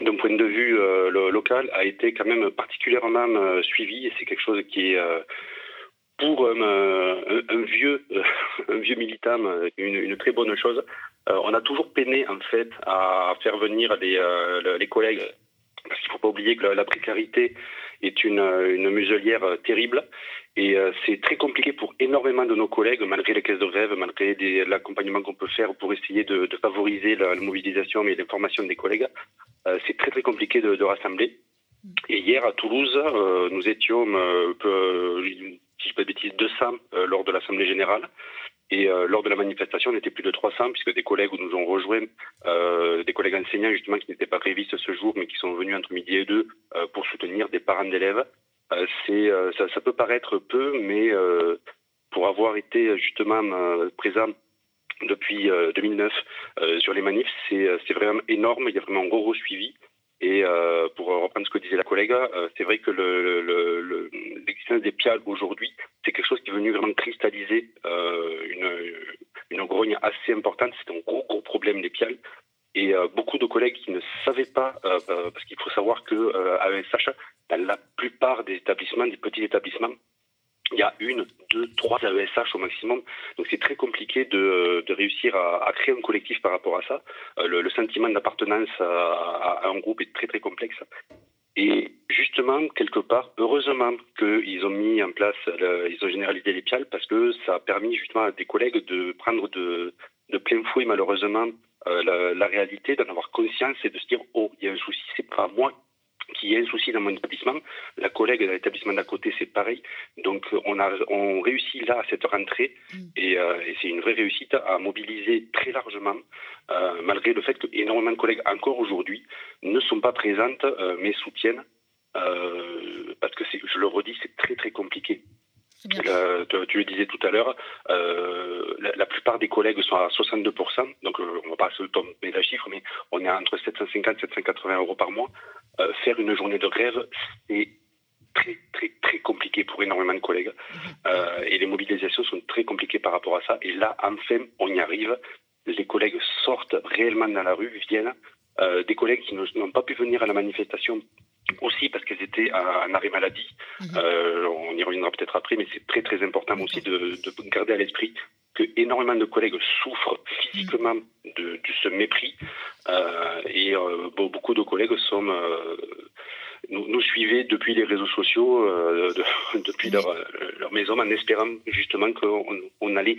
d'un point de vue local, a été quand même particulièrement suivi et c'est quelque chose qui est pour euh, un, vieux, euh, *laughs* un vieux militant, euh, une, très bonne chose. on a toujours peiné en fait à faire venir les, les collègues, parce qu'il ne faut pas oublier que la, précarité est une, une muselière terrible. Et c'est très compliqué pour énormément de nos collègues, malgré les caisses de grève, malgré l'accompagnement qu'on peut faire pour essayer de, favoriser la, mobilisation et l'information des collègues. c'est très très compliqué de, rassembler. Et hier à Toulouse, nous étions si je ne pas de bêtises, 200 euh, lors de l'Assemblée générale. Et euh, lors de la manifestation, on était plus de 300 puisque des collègues nous ont rejoints, euh, des collègues enseignants justement qui n'étaient pas révistes ce jour, mais qui sont venus entre midi et deux pour soutenir des parents d'élèves. c'est, ça, peut paraître peu, mais pour avoir été justement présent depuis 2009 sur les manifs, c'est, vraiment énorme. Il y a vraiment un gros suivi. Et euh, pour reprendre ce que disait la collègue, euh, c'est vrai que l'existence des piales aujourd'hui, c'est quelque chose qui est venu vraiment cristalliser euh, une, une, grogne assez importante. C'est un gros, gros problème des piales. Et beaucoup de collègues qui ne savaient pas, parce qu'il faut savoir que AESH, dans la plupart des établissements, des petits établissements, il y a une, deux, trois AESH au maximum. Donc c'est très compliqué de, réussir à, créer un collectif par rapport à ça. Euh, le, sentiment d'appartenance à, un groupe est très très complexe. Et justement, quelque part, heureusement qu'ils ont mis en place, ils ont généralisé les piales parce que ça a permis justement à des collègues de prendre de, plein fouet malheureusement euh, la, la, réalité, d'en avoir conscience et de se dire oh il y a un souci, c'est pas moi ait un souci dans mon établissement. La collègue de l'établissement d'à côté, c'est pareil. Donc, on a on réussit là, à cette rentrée, mm. euh, et, c'est une vraie réussite à mobiliser très largement, euh, malgré le fait que énormément de collègues, encore aujourd'hui, ne sont pas présentes, euh, mais soutiennent, parce que, je le redis, c'est très, très compliqué tu, le disais tout à l'heure, euh, la, plupart des collègues sont à 62%, donc euh, on va pas se tomber la chiffre, mais on est entre 750 et 780 euros par mois. Euh, faire une journée de grève, c'est très, très, très compliqué pour énormément de collègues. Mhm. et les mobilisations sont très compliquées par rapport à ça. Et là, enfin, on y arrive. Les collègues sortent réellement dans la rue, viennent. des collègues qui n'ont pas pu venir à la manifestation aussi parce qu'elles étaient en arrêt maladie. Mhm. Euh, on y reviendra peut-être après, mais c'est très très important aussi de, garder à l'esprit que énormément de collègues souffrent physiquement de, ce mépris euh, et euh, beaucoup de collègues sont nous, nous, suivaient depuis les réseaux sociaux, *laughs* depuis leur, leur, maison, en espérant justement qu'on on allait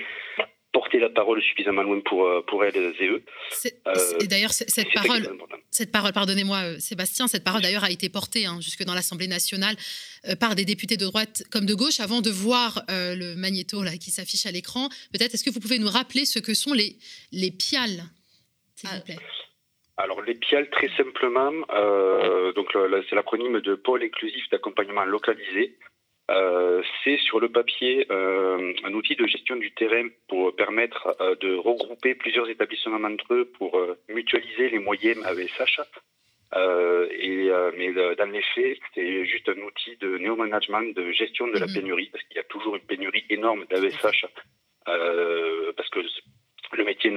porter la parole suffisamment loin pour, euh, pour elles et eux. Euh, et d'ailleurs, cette parole, cette parole, pardonnez-moi euh, Sébastien, cette parole d'ailleurs a été portée hein, jusque dans l'Assemblée nationale par des députés de droite comme de gauche. Avant de voir le magnéto là, qui s'affiche à l'écran, peut-être est-ce que vous pouvez nous rappeler ce que sont les, les PIAL, s'il vous plaît? Alors les PIAL, très simplement, donc c'est l'acronyme de pôle inclusif d'accompagnement localisé. Euh, c'est sur le papier euh, un outil de gestion du terrain pour permettre euh, de regrouper plusieurs établissements entre eux pour mutualiser les moyens AESH. et, mais dans les faits, c'est juste un outil de néo-management, de gestion de la mhm. pénurie, parce qu'il y a toujours une pénurie énorme d'AESH, parce que le métier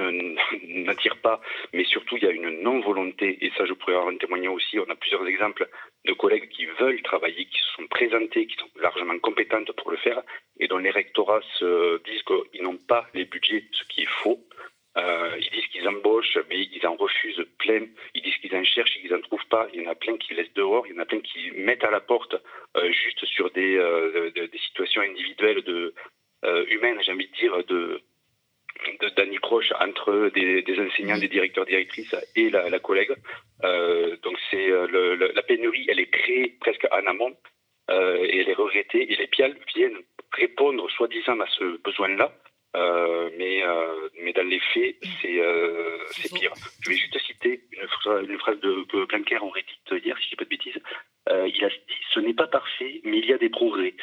n'attire pas, mais surtout il y a une non-volonté, et ça je pourrais en témoigner aussi, on a plusieurs exemples de collègues qui veulent travailler, qui se sont présentés, qui sont largement compétentes pour le faire, et dont les rectorats se disent qu'ils n'ont pas les budgets, ce qui est. Euh, ils disent qu'ils embauchent, mais ils en refusent plein. Ils disent qu'ils en cherchent et qu'ils n'en trouvent pas. Il y en a plein qui laissent dehors. Il y en a plein qui mettent à la porte euh, juste sur des, euh, des situations individuelles de, humaines, j'ai envie de dire, de, d'approche entre des, enseignants, des directeurs, directrices et la, collègue. Euh, donc c'est euh, la pénurie, elle est créée presque en amont euh, et elle est regrettée. Et les PIAL viennent répondre soi-disant à ce besoin-là. mais, mais dans les faits, c'est pire. Je vais juste citer une, phrase de, de Blanquer en Reddit hier, si je dis pas de bêtises. il a dit Ce n'est pas parfait, mais il y a des progrès.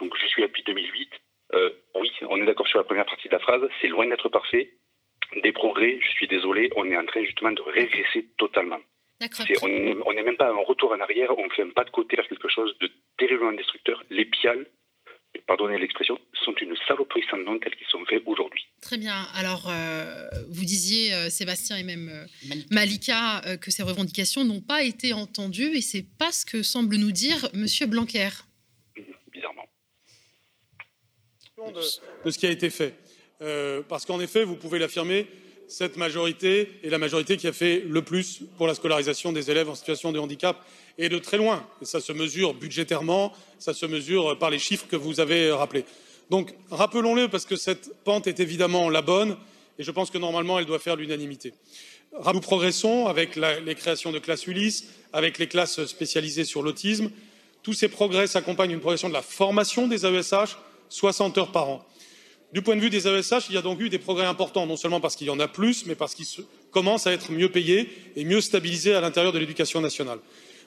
donc je suis là depuis 2008. Euh, oui, on est d'accord sur la première partie de la phrase, c'est loin d'être parfait. est en train justement de régresser totalement. on n'est même pas un retour en arrière, on fait un pas de côté vers quelque chose de terriblement destructeur. Les piales, pardonnez l'expression, sont une saloperie sans nom telles qu'ils sont faits aujourd'hui. Très bien. Alors, euh, vous disiez, euh, Sébastien et même euh, Malika, que ces revendications n'ont pas été entendues et c'est pas ce que semble nous dire Monsieur Blanquer. De, ce qui a été fait. parce qu'en effet, vous pouvez l'affirmer, cette majorité est la majorité qui a fait le plus pour la scolarisation des élèves en situation de handicap et de très loin. Et ça se mesure budgétairement, ça se mesure par les chiffres que vous avez rappelés. Donc rappelons-le parce que cette pente est évidemment la bonne et je pense que normalement elle doit faire l'unanimité. Nous progressons avec les créations de classes Ulysse, avec les classes spécialisées sur l'autisme. Tous ces progrès s'accompagnent d'une progression de la formation des AESH, 60 heures par an. Du point de vue des AESH, il y a donc eu des progrès importants, non seulement parce qu'il y en a plus, mais parce qu'ils commencent à être mieux payés et mieux stabilisés à l'intérieur de l'éducation nationale.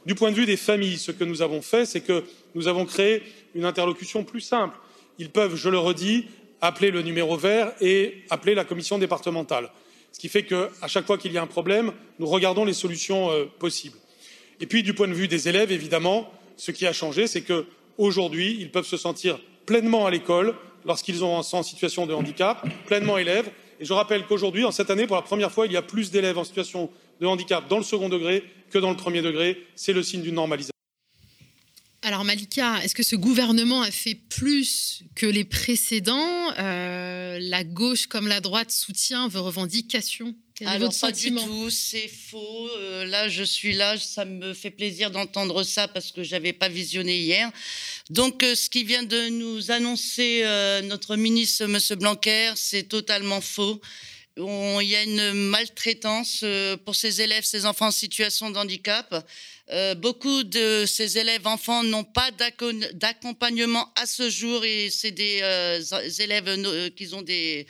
Du point de vue des familles, ce que nous avons fait, c'est que nous avons créé une interlocution plus simple. Ils peuvent, je le redis, appeler le numéro vert et appeler la commission départementale. Ce qui fait qu'à chaque fois qu'il y a un problème, nous regardons les solutions euh, possibles. Et puis, du point de vue des élèves, évidemment, ce qui a changé, c'est qu'aujourd'hui, ils peuvent se sentir pleinement à l'école lorsqu'ils sont en situation de handicap, pleinement élèves. Et je rappelle qu'aujourd'hui, en cette année, pour la première fois, il y a plus d'élèves en situation de handicap dans le second degré que dans le premier degré. C'est le signe d'une normalisation. Alors Malika, est-ce que ce gouvernement a fait plus que les précédents? Euh, La gauche comme la droite soutient vos revendications Alors pas du tout, c'est faux. Euh, là, je suis là, ça me fait plaisir d'entendre ça parce que j'avais pas visionné hier. Donc, euh, ce qui vient de nous annoncer notre ministre, Monsieur Blanquer, c'est totalement faux il y a une maltraitance euh, pour ces élèves, ces enfants en situation de handicap. Euh, beaucoup de ces élèves enfants n'ont pas d'accompagnement à ce jour et c'est des euh, élèves qui ont des,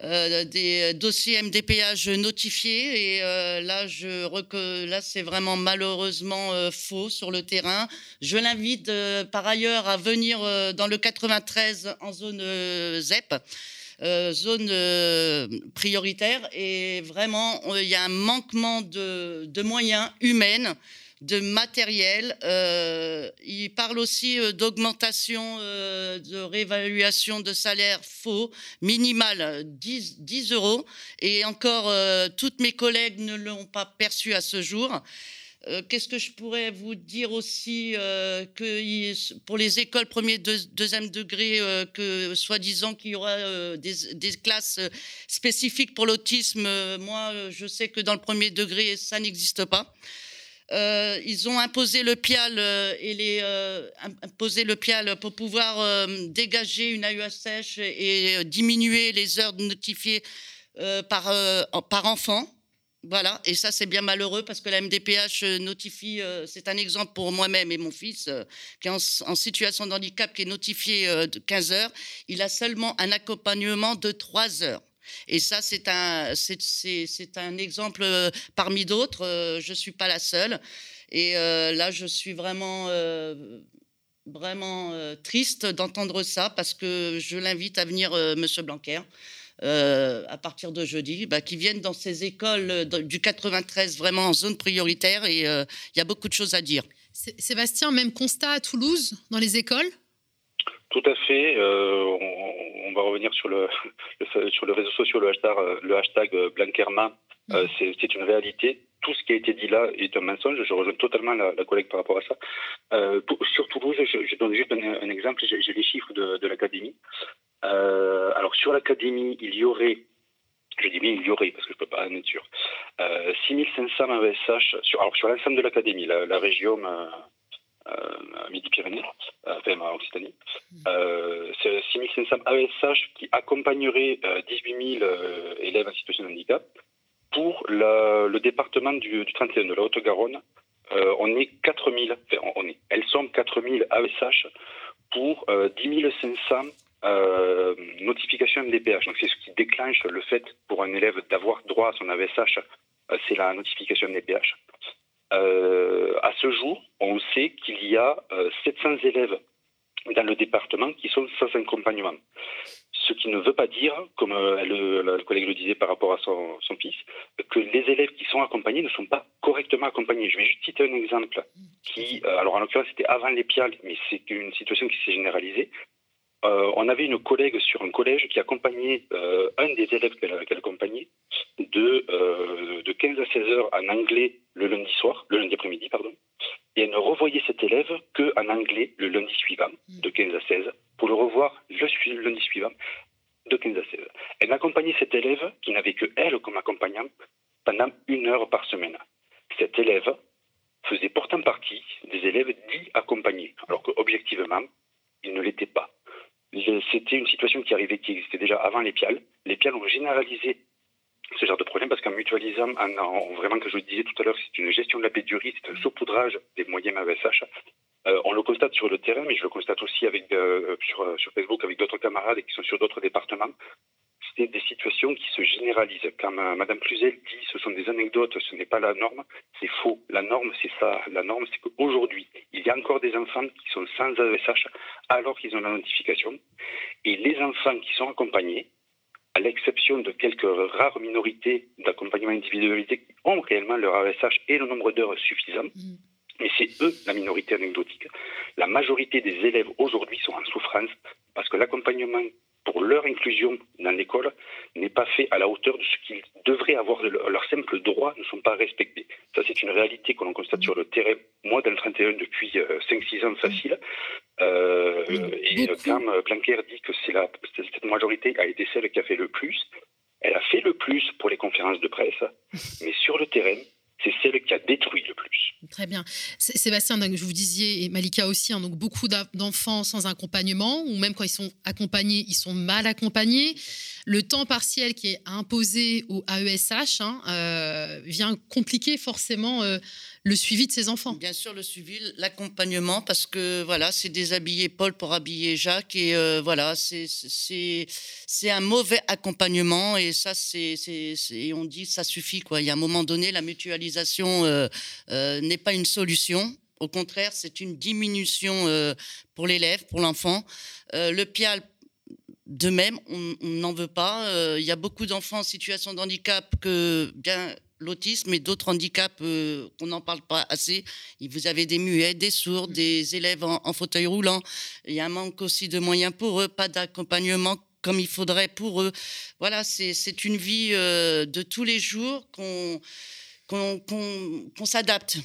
des dossiers MDPH notifiés et là, je, là c'est vraiment malheureusement faux sur le terrain. Je l'invite par ailleurs à venir dans le 93 en zone ZEP. Euh, zone euh, prioritaire. Et vraiment, il y a un manquement de, moyens humains de matériel. Euh, il parle aussi d'augmentation de réévaluation de salaire faux, minimal 10, 10 euros. Et encore, toutes mes collègues ne l'ont pas perçu à ce jour. Euh, qu'est-ce que je pourrais vous dire aussi euh, que pour les écoles premier, deuxième degré, euh, que soi-disant qu'il y aura des, classes spécifiques pour l'autisme. moi, je sais que dans le premier degré, ça n'existe pas. Ils ont imposé le PIAL et les imposé le PIAL pour pouvoir dégager une AESH et diminuer les heures notifiées par, par enfant. Voilà, et ça c'est bien malheureux parce que la MDPH euh, notifie, euh, c'est un exemple pour moi-même et mon fils euh, qui est en, situation de handicap qui est notifié de 15 heures, il a seulement un accompagnement de 3 heures. Et ça c'est un, c'est, un exemple parmi d'autres, je ne suis pas la seule. Et là je suis vraiment vraiment triste d'entendre ça parce que je l'invite à venir, Monsieur Blanquer. Euh, à partir de jeudi, bah, qui viennent dans ces écoles euh, du 93 vraiment en zone prioritaire et euh, il y a beaucoup de choses à dire. Sébastien, même constat à Toulouse dans les écoles? Tout à fait. on, va revenir sur *laughs* le, sur le réseau social, le hashtag, le hashtag Blanquerma. Mmh. c'est une réalité tout ce qui a été dit là est un mensonge. Je rejoins totalement la, collègue par rapport à ça. sur Toulouse, je, donne juste un, exemple. J'ai les chiffres de, de l'académie. Euh, alors sur l'académie, il y aurait, je dis bien il y aurait parce que je ne peux pas en être sûr, euh, 6500 AESH sur, alors sur l'ensemble de l'académie, la, région euh, euh, Midi-Pyrénées, enfin en Occitanie, c'est 6500 AESH qui accompagneraient 18 000 élèves en situation de handicap. Pour le département du, 31 de la Haute-Garonne, on est 4000, enfin, on est, elles sont 4000 AESH pour 10 500 euh, notification MDPH. Donc c'est ce qui déclenche le fait pour un élève d'avoir droit à son euh, c'est la notification MDPH. Euh, à ce jour, on sait qu'il y a 700 élèves dans le département qui sont sans accompagnement. Ce qui ne veut pas dire, comme euh, le, collègue le disait par rapport à son, fils, que les élèves qui sont accompagnés ne sont pas correctement accompagnés. Je vais juste citer un exemple qui, euh, alors en l'occurrence c'était avant l'EPIAL, mais c'est une situation qui s'est généralisée. Euh, on avait une collègue sur un collège qui accompagnait un des élèves qu'elle accompagnait de, de 15 à 16 heures en anglais le lundi soir, le lundi après-midi, pardon, et elle ne revoyait cet élève qu'en anglais le lundi suivant, de 15 à 16, pour le revoir le, lundi suivant, de 15 à 16. Elle accompagnait cet élève, qui n'avait que elle comme accompagnant, pendant une heure par semaine. Cet élève faisait pourtant partie des élèves dits accompagnés, alors qu'objectivement, il ne l'était pas. C'était une situation qui arrivait, qui existait déjà avant les PIAL. Les PIAL ont généralisé ce genre de problème parce qu'en mutualisant, en, vraiment, que je disais tout à l'heure, c'est une gestion de la pénurie, c'est un saupoudrage des moyens AESH. Euh, on le constate sur le terrain, mais je le constate aussi avec, euh, sur, euh, sur, Facebook avec d'autres camarades qui sont sur d'autres départements. C'est des situations qui se généralisent. Quand Madame Cluzel dit ce sont des anecdotes, ce n'est pas la norme, c'est faux. La norme, c'est ça. La norme, c'est qu'aujourd'hui, il y a encore des enfants qui sont sans AESH alors qu'ils ont la notification. Et les enfants qui sont accompagnés, à l'exception de quelques rares minorités d'accompagnement individualisé qui ont réellement leur ASH et le nombre d'heures suffisant, mm. mais c'est eux la minorité anecdotique. La majorité des élèves aujourd'hui sont en souffrance parce que l'accompagnement pour leur inclusion dans l'école n'est pas fait à la hauteur de ce qu'ils devraient avoir. Leurs simples droits ne sont pas respectés. Ça, c'est une réalité que l'on constate sur le terrain. Moi, dans le 31, depuis 5-6 euh, ans facile. Euh, et quand Blanquer dit que la, cette majorité a été celle qui a fait le plus, elle a fait le plus pour les conférences de presse, *laughs* mais sur le terrain, c'est celle qui a détruit le plus. Très bien. Sébastien, je vous disiez, et Malika aussi, hein, donc beaucoup d'enfants sans accompagnement, ou même quand ils sont accompagnés, ils sont mal accompagnés. Le temps partiel qui est imposé au AESH hein, euh, vient compliquer forcément euh, le suivi de ces enfants. Bien sûr, le suivi, l'accompagnement, parce que voilà, c'est déshabiller Paul pour habiller Jacques, et euh, voilà, c'est un mauvais accompagnement, et ça, on dit ça suffit. Il y a un moment donné, la mutualisation n'est pas une solution. Au contraire, c'est une diminution pour l'élève, pour l'enfant. le PIAL de même, on n'en veut pas. Il y a beaucoup d'enfants en situation de handicap que, bien l'autisme et d'autres handicaps euh, qu'on n'en parle pas assez. Vous avez des muets, des sourds, des élèves en, fauteuil roulant. Il y a un manque aussi de moyens pour eux, pas d'accompagnement comme il faudrait pour eux. Voilà, c'est une vie euh, de tous les jours qu'on qu'on s'adapte.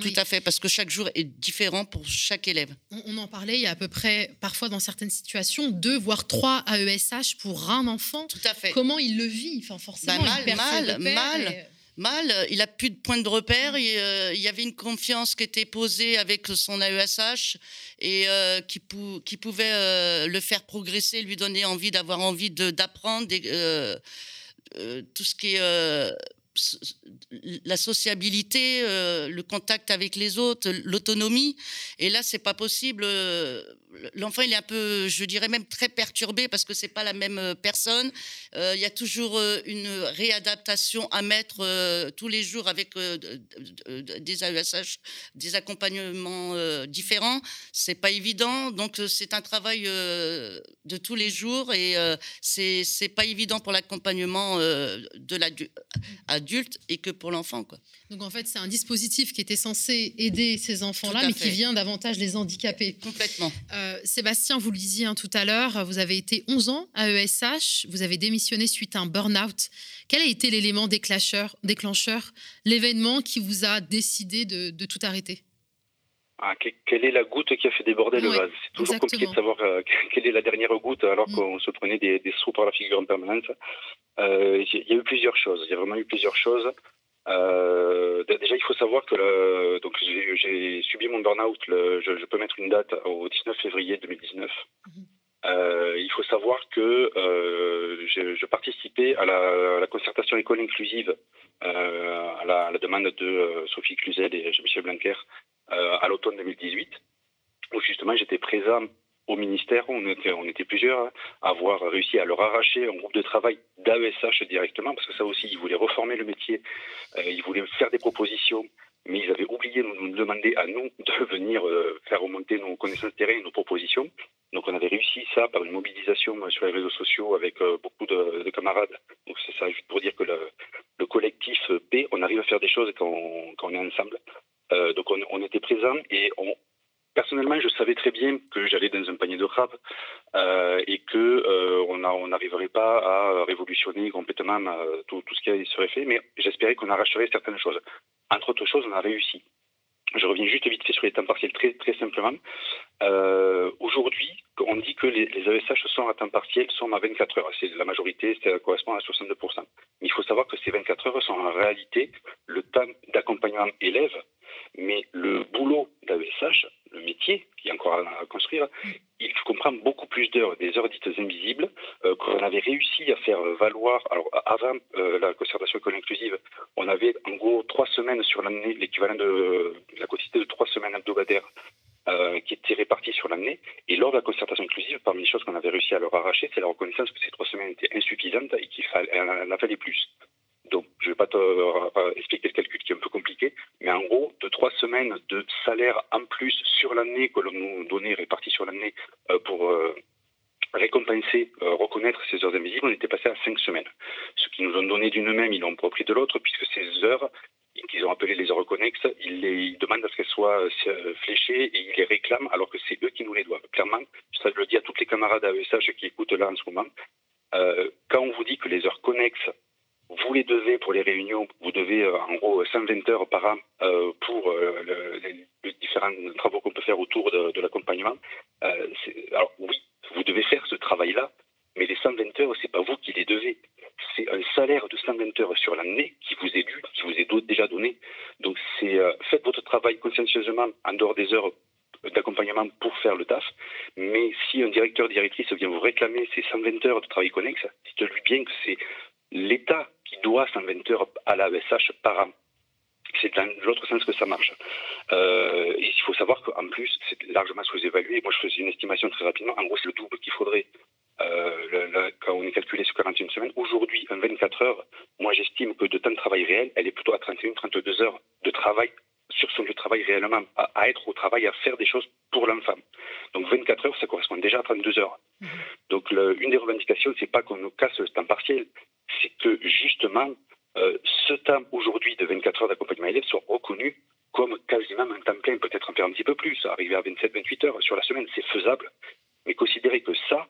Tout à fait, parce que chaque jour est différent pour chaque élève. On, en parlait, il y a à peu près, parfois dans certaines situations, deux voire trois AESH pour un enfant. Tout à fait. Comment il le vit? Enfin, Forcément, bah, mal, mal, mal mal. Il a plus de point de repère. Euh, il, y avait une confiance qui était posée avec son AESH et euh, qui, qui, pouvait euh, le faire progresser, lui donner envie d'avoir envie d'apprendre tout ce qui est la sociabilité, le contact avec les autres, l'autonomie. Et là, c'est pas possible l'enfant il est un peu, je dirais même très perturbé parce que c'est pas la même euh, personne. Euh, il y a toujours euh, une réadaptation à mettre tous les jours avec des AESH, des accompagnements différents. C'est pas évident, donc c'est un travail de tous les jours et c'est c'est pas évident pour l'accompagnement de l'adulte et que pour l'enfant. Donc en fait c'est un dispositif qui était censé aider ces enfants-là, mais qui vient davantage les handicaper. Complètement. Euh, Sébastien, vous le disiez hein, tout à l'heure, vous avez été 11 ans à ESH, vous avez démissionné suite à un burn-out. Quel a été l'élément déclencheur, déclencheur l'événement qui vous a décidé de, tout arrêter? Ah, quelle est la goutte qui a fait déborder le vase? C'est toujours compliqué de savoir euh, quelle est la dernière goutte alors mm. qu'on se prenait des, des par la figure en permanence. Euh, il y a eu plusieurs choses. Il y a vraiment eu plusieurs choses. Euh, déjà, il faut savoir que donc j'ai subi mon burn-out. Je, peux mettre une date au 19 février 2019. Mhm. Euh, il faut savoir que euh, je, participais à la, concertation école inclusive à la, demande de Sophie Cluzel et Michel Blanquer à l'automne 2018, où justement j'étais présent au ministère, on était, plusieurs hein, à avoir réussi à leur arracher un groupe de travail d'AESH directement, parce que ça aussi, ils voulaient reformer le métier, euh, ils voulaient faire des propositions mais ils avaient oublié de nous demander à nous *laughs* de venir euh, faire remonter nos connaissances terrain, nos propositions. Donc on avait réussi ça par une mobilisation sur les réseaux sociaux avec beaucoup de, camarades. Donc c'est ça, juste pour dire que le, collectif P, on arrive à faire des choses quand, on, est ensemble. donc on, on était présents et on, Personnellement, je savais très bien que j'allais dans un panier de crabes euh, et que euh, on n'arriverait pas à révolutionner complètement euh, tout, ce qui serait fait, mais j'espérais qu'on arracherait certaines choses. Entre autres choses, on a réussi. Je reviens juste vite fait sur les temps partiels très, simplement. Aujourd'hui, on dit que les, les, AESH sont à temps partiel, sont à 24 heures. C'est la majorité, ça correspond à 62%. Mais il faut savoir que ces 24 heures sont en réalité le temps d'accompagnement élève, mais le boulot d'AESH le métier, qui est encore à, construire, il comprend beaucoup plus d'heures, des heures dites invisibles, euh, qu'on avait réussi à faire valoir. Alors, avant euh, la concertation école inclusive, on avait en gros trois semaines sur l'année, l'équivalent de la quantité de trois semaines hebdomadaires euh, qui étaient réparties sur l'année. Et lors de la concertation inclusive, parmi les choses qu'on avait réussi à leur arracher, c'est la reconnaissance que ces trois semaines étaient insuffisantes et qu'il fallait, en fallait plus. Donc, je ne vais pas te, expliquer le calcul qui est un peu compliqué, mais en gros, de trois de salaire en plus sur l'année que l'on nous donnait, réparti sur l'année, euh, pour euh, récompenser, reconnaître ces heures invisibles, on était passé à cinq semaines. Ce qu'ils nous ont donné d'une même, ils l'ont repris de l'autre, puisque ces heures qu'ils ont appelées les heures connexes, ils, les, demandent à ce qu'elles soient fléchées et ils les réclament alors que c'est eux qui nous les doivent. Clairement, ça je le dis à toutes les camarades AESH qui écoutent là en ce moment, quand on vous dit que les heures connexes vous les devez pour les réunions, vous devez euh, en gros 120 heures par an euh, pour euh, les, différents travaux qu'on peut faire autour de, l'accompagnement. alors oui, vous devez faire ce travail-là, mais les 120 heures, c'est pas vous qui les devez. C'est un salaire de 120 heures sur l'année qui vous est dû, qui vous est déjà donné. Donc c'est faites votre travail consciencieusement en dehors des heures d'accompagnement pour faire le taf. Mais si un directeur, directrice vient vous réclamer ces 120 heures de travail connexe, dites-lui bien que c'est l'État doit 120 heures à la par an. C'est dans l'autre sens que ça marche. Euh, il faut savoir qu'en plus, c'est largement sous-évalué. Moi, je faisais une estimation très rapidement. En gros, c'est le double qu'il faudrait euh, quand on est calculé sur 41 semaines. Aujourd'hui, en 24 heures, moi, j'estime que de temps de travail réel, elle est plutôt à 31-32 heures de travail sur son lieu de travail réellement, à, être au travail, à faire des choses pour l'enfant. Donc 24 heures, ça correspond déjà à 32 heures. Mmh. Donc une des revendications, c'est pas qu'on nous casse le temps partiel, c'est que justement, euh, ce temps aujourd'hui de 24 heures d'accompagnement élève soit reconnu comme quasiment un temps plein, peut-être un petit peu plus, arriver à 27-28 heures sur la semaine, c'est faisable, mais considérer que ça,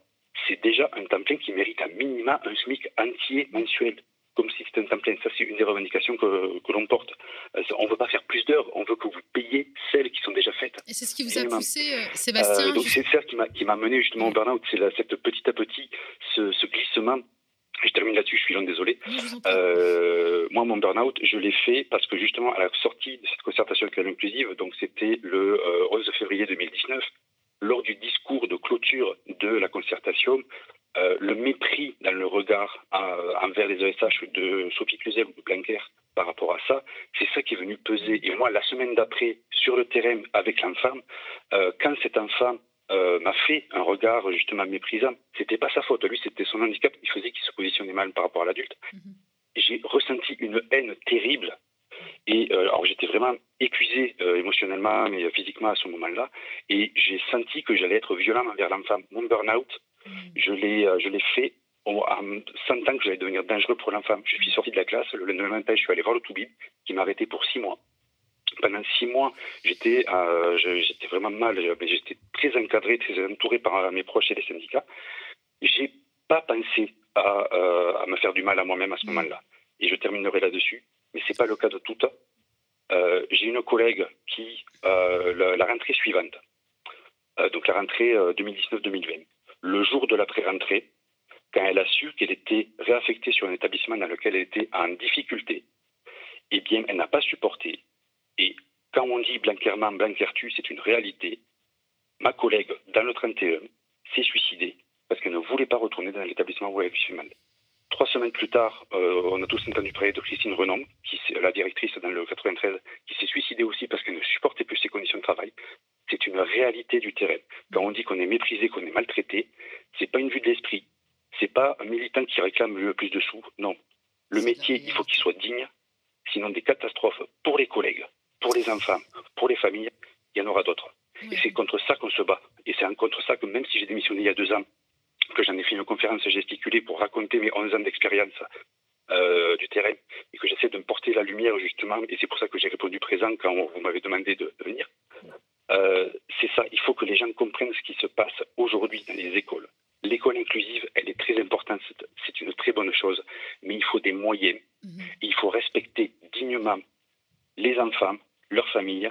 c'est déjà un temps plein qui mérite à minima un SMIC entier mensuel, comme si c'était un temps plein. Ça, c'est une des revendications que, que l'on porte. Euh, on ne veut pas faire plus d'heures, on veut que vous payiez celles qui sont déjà faites. Et c'est ce qui vous a poussé, euh, Sébastien Donc c'est ça qui m'a mené justement au burn-out, c'est cette petit à petit, ce, ce glissement je termine là-dessus, je suis long désolé. Euh, moi, mon burn-out, je l'ai fait parce que justement, à la sortie de cette concertation inclusive, donc c'était le 11 euh, février 2019, lors du discours de clôture de la concertation, euh, le mépris dans le regard envers les ESH de Sophie Cluzel ou de Blanquer par rapport à ça, c'est ça qui est venu peser. Et moi, la semaine d'après, sur le terrain avec l'enfant, quand cet enfant euh, m'a fait un regard justement méprisant. C'était pas sa faute, lui c'était son handicap, il faisait qu'il se positionnait mal par rapport à l'adulte. Mhm. J'ai ressenti une haine terrible. Et euh, alors j'étais vraiment épuisé euh, émotionnellement, mais physiquement à ce moment-là, et j'ai senti que j'allais être violent envers l'enfant. Mon burn-out, mhm. je l'ai, je l'ai fait en sentant que j'allais devenir dangereux pour l'enfant. Je suis sorti de la classe, le lendemain matin, je suis allé voir le Toubib, qui m'a arrêté pour six mois pendant six mois, j'étais euh, j'étais vraiment mal. J'étais très encadré, très entouré par mes proches et les syndicats. J'ai pas pensé à, euh, à, me faire du mal à moi-même à ce mm. moment-là. Et je terminerai là-dessus. Mais c'est pas le cas de toutes. Euh, J'ai une collègue qui, euh, la, la, rentrée suivante, euh, donc la rentrée 2019-2020, le jour de la pré-rentrée, quand elle a su qu'elle était réaffectée sur un établissement dans lequel elle était en difficulté, eh bien, elle n'a pas supporté et quand on dit Blanquerman, Blanquertu, c'est une réalité. Ma collègue, dans le 31, s'est suicidée parce qu'elle ne voulait pas retourner dans l'établissement où elle vit mal. Trois semaines plus tard, euh, on a tous entendu parler de Christine Renom, qui la directrice dans le 93, qui s'est suicidée aussi parce qu'elle ne supportait plus ses conditions de travail. C'est une réalité du terrain. Quand on dit qu'on est méprisé, qu'on est maltraité, c'est pas une vue de l'esprit. C'est pas un militant qui réclame le plus de sous. Non. Le métier, il faut qu'il soit digne, sinon des catastrophes pour les collègues, pour les enfants, pour les familles, il y en aura d'autres. Et c'est contre ça qu'on se bat. Et c'est contre ça que même si j'ai démissionné il y a deux ans, que j'en ai fait une conférence gesticulée pour raconter mes 11 ans d'expérience euh, du terrain et que j'essaie de me porter la lumière justement, et c'est pour ça que j'ai répondu présent quand vous m'avez demandé de, venir. Euh, c'est ça, il faut que les gens comprennent ce qui se passe aujourd'hui dans les écoles. L'école inclusive, elle est très importante, c'est une très bonne chose, mais il faut des moyens. Mhm. Il faut respecter dignement les enfants, leurs familles,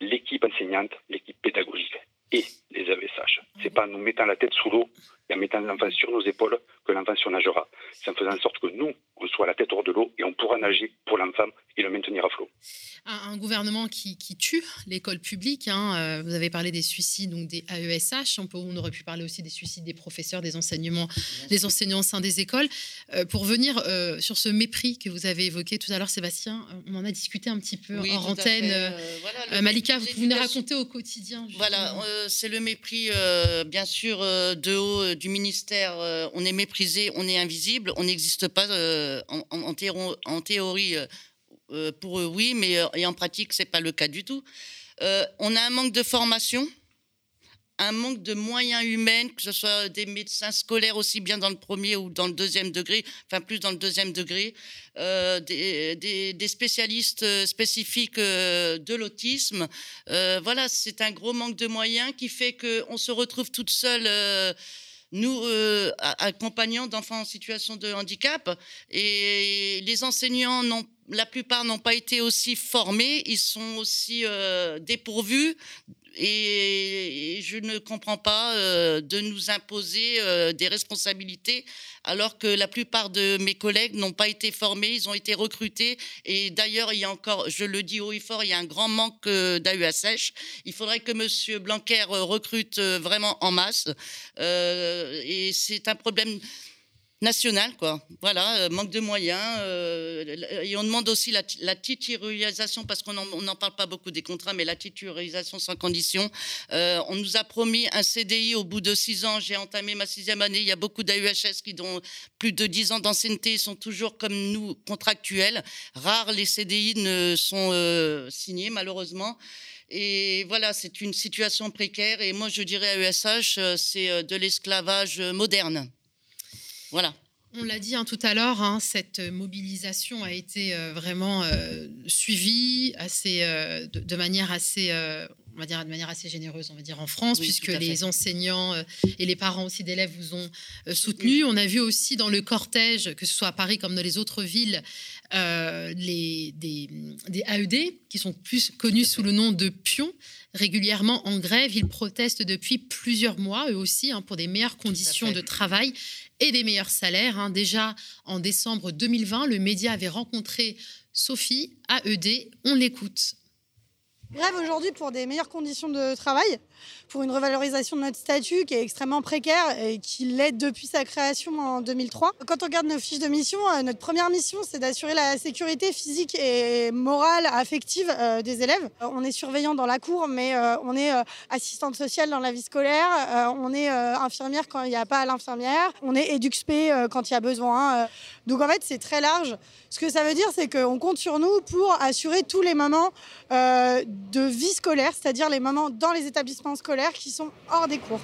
l'équipe enseignante, l'équipe pédagogique et les AVSH. C'est pas en nous mettant la tête sous l'eau et en mettant l'enfant sur nos épaules que l'enfant surnagera. C'est en faisant en sorte que nous, on soit la tête hors de l'eau et on pourra nager pour l'enfant et le maintenir à flot. Un, gouvernement qui, tue l'école publique. Hein, euh, vous avez parlé des suicides, donc des AESH. On, on, aurait pu parler aussi des suicides des professeurs, des enseignements, des enseignants au sein des écoles. Euh, pour venir euh, sur ce mépris que vous avez évoqué tout à l'heure, Sébastien, on en a discuté un petit peu en antenne. Malika, vous pouvez nous raconter au quotidien. Voilà, c'est le mépris, bien sûr, de haut du ministère. on est méprisé, on est invisible, on n'existe pas en, en, théorie euh, pour eux, oui, mais euh, en pratique, c'est pas le cas du tout. Euh, on a un manque de formation, un manque de moyens humains, que ce soit des médecins scolaires aussi bien dans le premier ou dans le deuxième degré, enfin plus dans le deuxième degré, des, spécialistes spécifiques de l'autisme. voilà, c'est un gros manque de moyens qui fait qu'on se retrouve toute seule nous accompagnant d'enfants en situation de handicap. Et les enseignants la plupart n'ont pas été aussi formés, ils sont aussi euh, dépourvus et, je ne comprends pas euh, de nous imposer euh, des responsabilités alors que la plupart de mes collègues n'ont pas été formés, ils ont été recrutés et d'ailleurs il y a encore, je le dis haut et fort, il y a un grand manque d'AUSH. Il faudrait que M. Blanquer recrute vraiment en masse et c'est un problème national, quoi. Voilà, euh, manque de moyens. Euh, et on demande aussi la, la titularisation, parce qu'on n'en parle pas beaucoup des contrats, mais la titularisation sans condition. Euh, on nous a promis un CDI au bout de six ans. J'ai entamé ma sixième année. Il y a beaucoup d'AUHS qui ont plus de dix ans d'ancienneté, sont toujours comme nous contractuels. Rares les CDI ne sont signés, malheureusement. Et voilà, c'est une situation précaire. Et moi, je dirais à ESH, c'est de l'esclavage moderne. On l'a dit hein, tout à l'heure, hein, cette mobilisation a été euh, vraiment euh, suivie euh, de, manière assez, on va dire de manière assez généreuse, on va dire en France, puisque les enseignants et les parents aussi d'élèves vous ont soutenu. On a vu aussi dans le cortège, que ce soit à Paris comme dans les autres villes, les, des, des, AED qui sont plus connus sous le nom de pions régulièrement en grève. Ils protestent depuis plusieurs mois, eux aussi, hein, pour des meilleures conditions de travail et des meilleurs salaires. Hein. Déjà en décembre 2020, le média avait rencontré Sophie à ED. On l'écoute. Grève aujourd'hui pour des meilleures conditions de travail pour une revalorisation de notre statut qui est extrêmement précaire et qui l'est depuis sa création en 2003. Quand on regarde nos fiches de mission, euh, notre première mission, c'est d'assurer la sécurité physique et morale, affective euh, des élèves. Euh, on est surveillant dans la cour, mais on est assistante sociale dans la vie scolaire, on est infirmière quand il n'y a pas l'infirmière, on est EduxP quand il y a besoin. Donc en fait, c'est très large. Ce que ça veut dire, c'est qu'on compte sur nous pour assurer tous les moments de vie scolaire, c'est-à-dire les moments dans les établissements scolaires qui sont hors des cours.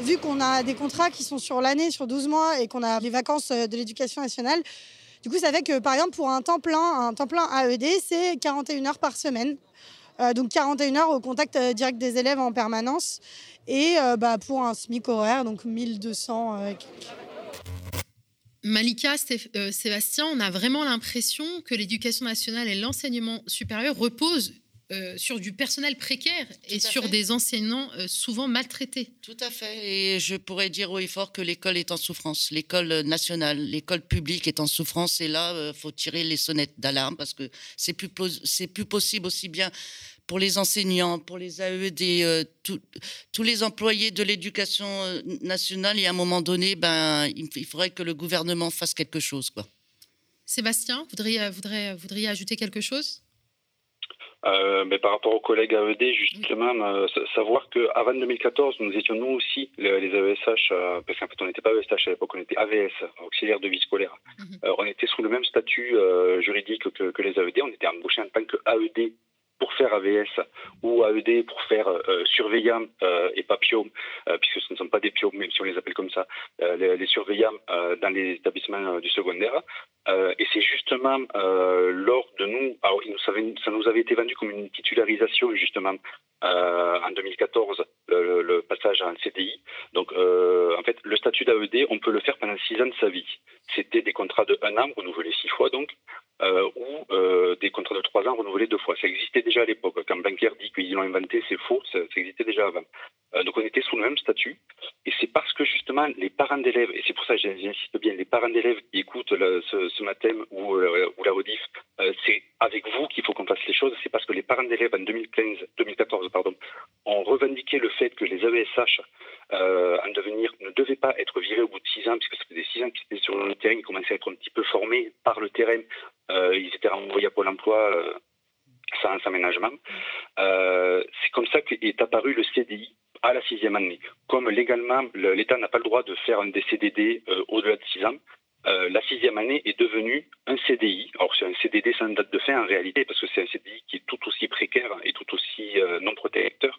Vu qu'on a des contrats qui sont sur l'année, sur 12 mois, et qu'on a les vacances euh, de l'éducation nationale, du coup, ça fait que, par exemple, pour un temps plein, un temps plein AED, c'est 41 heures par semaine. Euh, donc 41 heures au contact euh, direct des élèves en permanence. Et bah, pour un SMIC horaire, donc 1200. Malika, Sébastien, on a vraiment l'impression que l'éducation nationale et l'enseignement supérieur reposent euh, sur du personnel précaire et sur des enseignants euh, souvent maltraités. Tout à fait. Et je pourrais dire haut et fort que l'école est en souffrance. L'école nationale, l'école publique est en souffrance. Et là, il euh, faut tirer les sonnettes d'alarme parce que c'est plus, c'est plus possible aussi bien pour les enseignants, pour les AED, tous les employés de l'éducation nationale. Et à un moment donné, ben, il faudrait que le gouvernement fasse quelque chose. Quoi. Sébastien, voudriez, voudriez, voudriez ajouter quelque chose? Euh, mais par rapport aux collègues AED, justement, euh, savoir qu'avant 2014, nous étions nous aussi les, les AESH, euh, parce qu'en fait on n'était pas AESH à l'époque, on était AVS, auxiliaire de vie scolaire. Mhm. on était sous le même statut juridique que, que, les AED, on était embauchés en tant qu'AED pour faire AVS ou AED pour faire euh, surveillant euh, et pas PIOM, euh, puisque ce ne sont pas des PIOM, même si on les appelle comme ça, les, surveillants dans les établissements du secondaire. et c'est justement lors de nous, ça nous avait été vendu comme une titularisation justement en 2014, le, le, passage à un CDI. Donc en fait, le statut d'AED, on peut le faire pendant six ans de sa vie. C'était des contrats de un an renouvelés six fois donc, euh, ou euh, des contrats de trois ans renouvelés deux fois. Ça existait déjà à l'époque. Quand Blanquer dit qu'ils l'ont inventé, c'est faux, ça, existait déjà avant. Euh, donc on était sous le même statut. Et c'est parce que justement les parents d'élèves, et c'est pour ça que j'insiste bien, les parents d'élèves qui écoutent ce, ce, matin ou, la rediff, c'est avec vous qu'il faut qu'on fasse les choses. C'est parce que les parents d'élèves en 2015, 2014 pardon, ont revendiqué le fait que les AESH en devenir ne devaient pas être virés au bout de six ans, puisque ça faisait six ans qu'ils étaient sur le terrain, ils commençaient à être un petit peu formés par le terrain ils étaient renvoyés à Pôle emploi euh, sans aménagement. Euh, c'est comme ça qu'est apparu le CDI à la sixième année. Comme légalement, l'État n'a pas le droit de faire un DCDD euh, au-delà de six ans, euh, la sixième année est devenue un CDI. Alors c'est un CDD sans date de fin en réalité, parce que c'est un CDI qui est tout aussi précaire et tout aussi euh, non protecteur.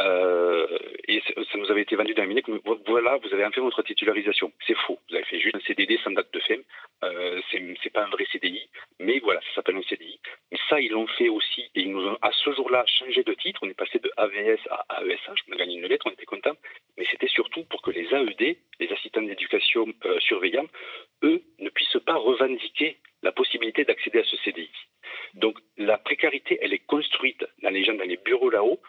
Euh, et ça nous avait été vendu d'un minute. Voilà, vous avez fait votre titularisation. C'est faux. Vous avez fait juste un CDD sans date de fin. Euh, c'est pas un vrai CDI, mais voilà, ça s'appelle un CDI. Mais ça, ils l'ont fait aussi, et ils nous ont à ce jour-là changé de titre. On est passé de AVS à AESH. On a gagné une lettre, on était content. Mais c'était surtout pour que les AED, les assistants d'éducation euh, surveillants, eux, ne puissent pas revendiquer la possibilité d'accéder à ce CDI. Donc la précarité, elle est construite dans les gens, dans les bureaux là-haut,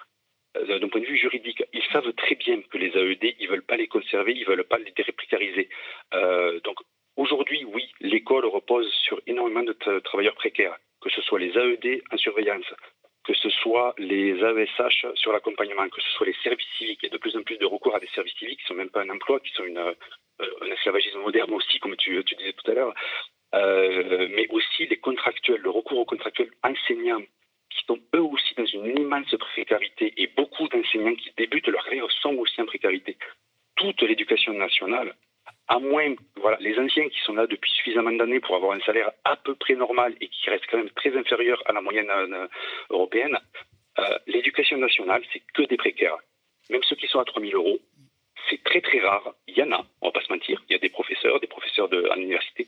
d'un point de vue juridique, ils savent très bien que les AED, ils veulent pas les conserver, ils veulent pas les déprécariser. Euh, donc aujourd'hui, oui, l'école repose sur énormément de travailleurs précaires, que ce soit les AED en surveillance, que ce soit les AESH sur l'accompagnement, que ce soit les services civiques. Il y a de plus en plus de recours à des services civiques qui sont même pas un emploi, qui sont euh, un esclavagisme moderne aussi, comme tu, disais tout à l'heure. Euh, mais aussi les contractuels, le recours aux contractuels enseignants qui sont eux aussi dans une immense précarité et beaucoup d'enseignants qui débutent leur carrière sont aussi en précarité. Toute l'éducation nationale, à moins, voilà, les anciens qui sont là depuis suffisamment d'années pour avoir un salaire à peu près normal et qui reste quand même très inférieur à la moyenne euh, européenne, euh, l'éducation nationale, c'est que des précaires. Même ceux qui sont à 3000 euros, c'est très très rare. Il y en a, on va pas se mentir. Il y a des professeurs, des professeurs de, à l'université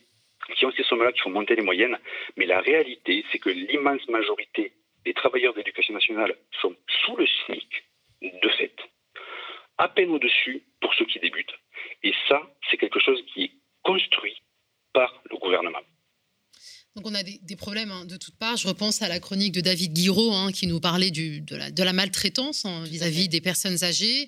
qui ont ces sommes-là, qui font monter les moyennes. Mais la réalité, c'est que l'immense majorité les travailleurs d'éducation nationale sont sous le SMIC, de fait, à peine au-dessus pour ceux qui débutent. Et ça, c'est quelque chose qui est construit par le gouvernement. Donc on a des, des problèmes hein, de toutes parts. Je repense à la chronique de David Guiraud hein, qui nous parlait du, de, la, de, la, maltraitance hein, vis-à-vis -vis des personnes âgées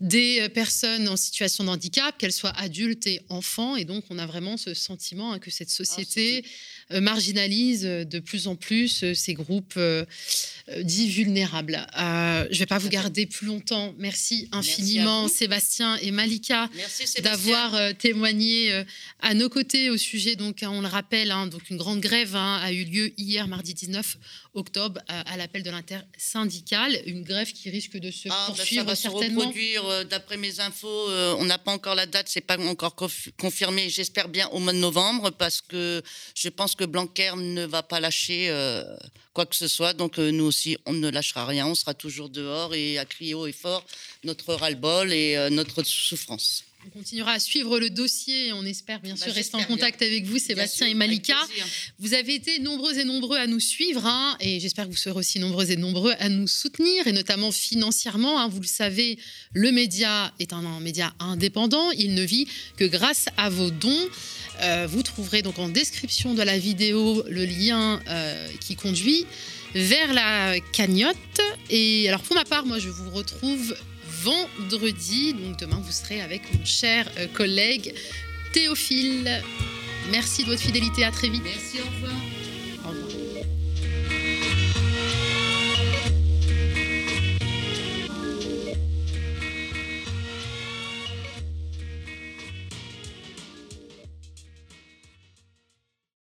des personnes en situation de handicap, qu'elles soient adultes et enfants. Et donc, on a vraiment ce sentiment que cette société ah, marginalise de plus en plus ces groupes dits vulnérables. Euh, je ne vais pas vous garder plus longtemps. Merci infiniment, Merci Sébastien et Malika, d'avoir témoigné à nos côtés au sujet. Donc, on le rappelle, hein, donc une grande grève hein, a eu lieu hier, mardi 19 octobre, à, l'appel de l'intersyndicale. Une grève qui risque de se ah, poursuivre bah, ça va certainement. Se reproduire, euh, d'après mes infos, euh, on n'a pas encore la date, c'est pas encore confirmé. J'espère bien au mois de novembre, parce que je pense que Blanquer ne va pas lâcher euh, quoi que ce soit. Donc euh, nous aussi, on ne lâchera rien. On sera toujours dehors et à crier haut et fort notre ras-le-bol et euh, notre souffrance. On continuera à suivre le dossier et on espère bien bah, sûr rester en contact bien. avec vous, Sébastien sûr, et Malika. Vous avez été nombreux et nombreux à nous suivre hein, et j'espère que vous serez aussi nombreux et nombreux à nous soutenir et notamment financièrement. Hein. Vous le savez, le média est un, un, média indépendant. Il ne vit que grâce à vos dons. Euh, vous trouverez donc en description de la vidéo le lien euh, qui conduit vers la cagnotte. Et alors pour ma part, moi je vous retrouve vendredi. Donc demain, vous serez avec mon cher euh, collègue Théophile. Merci de votre fidélité. À très vite. Merci, au revoir. Au revoir.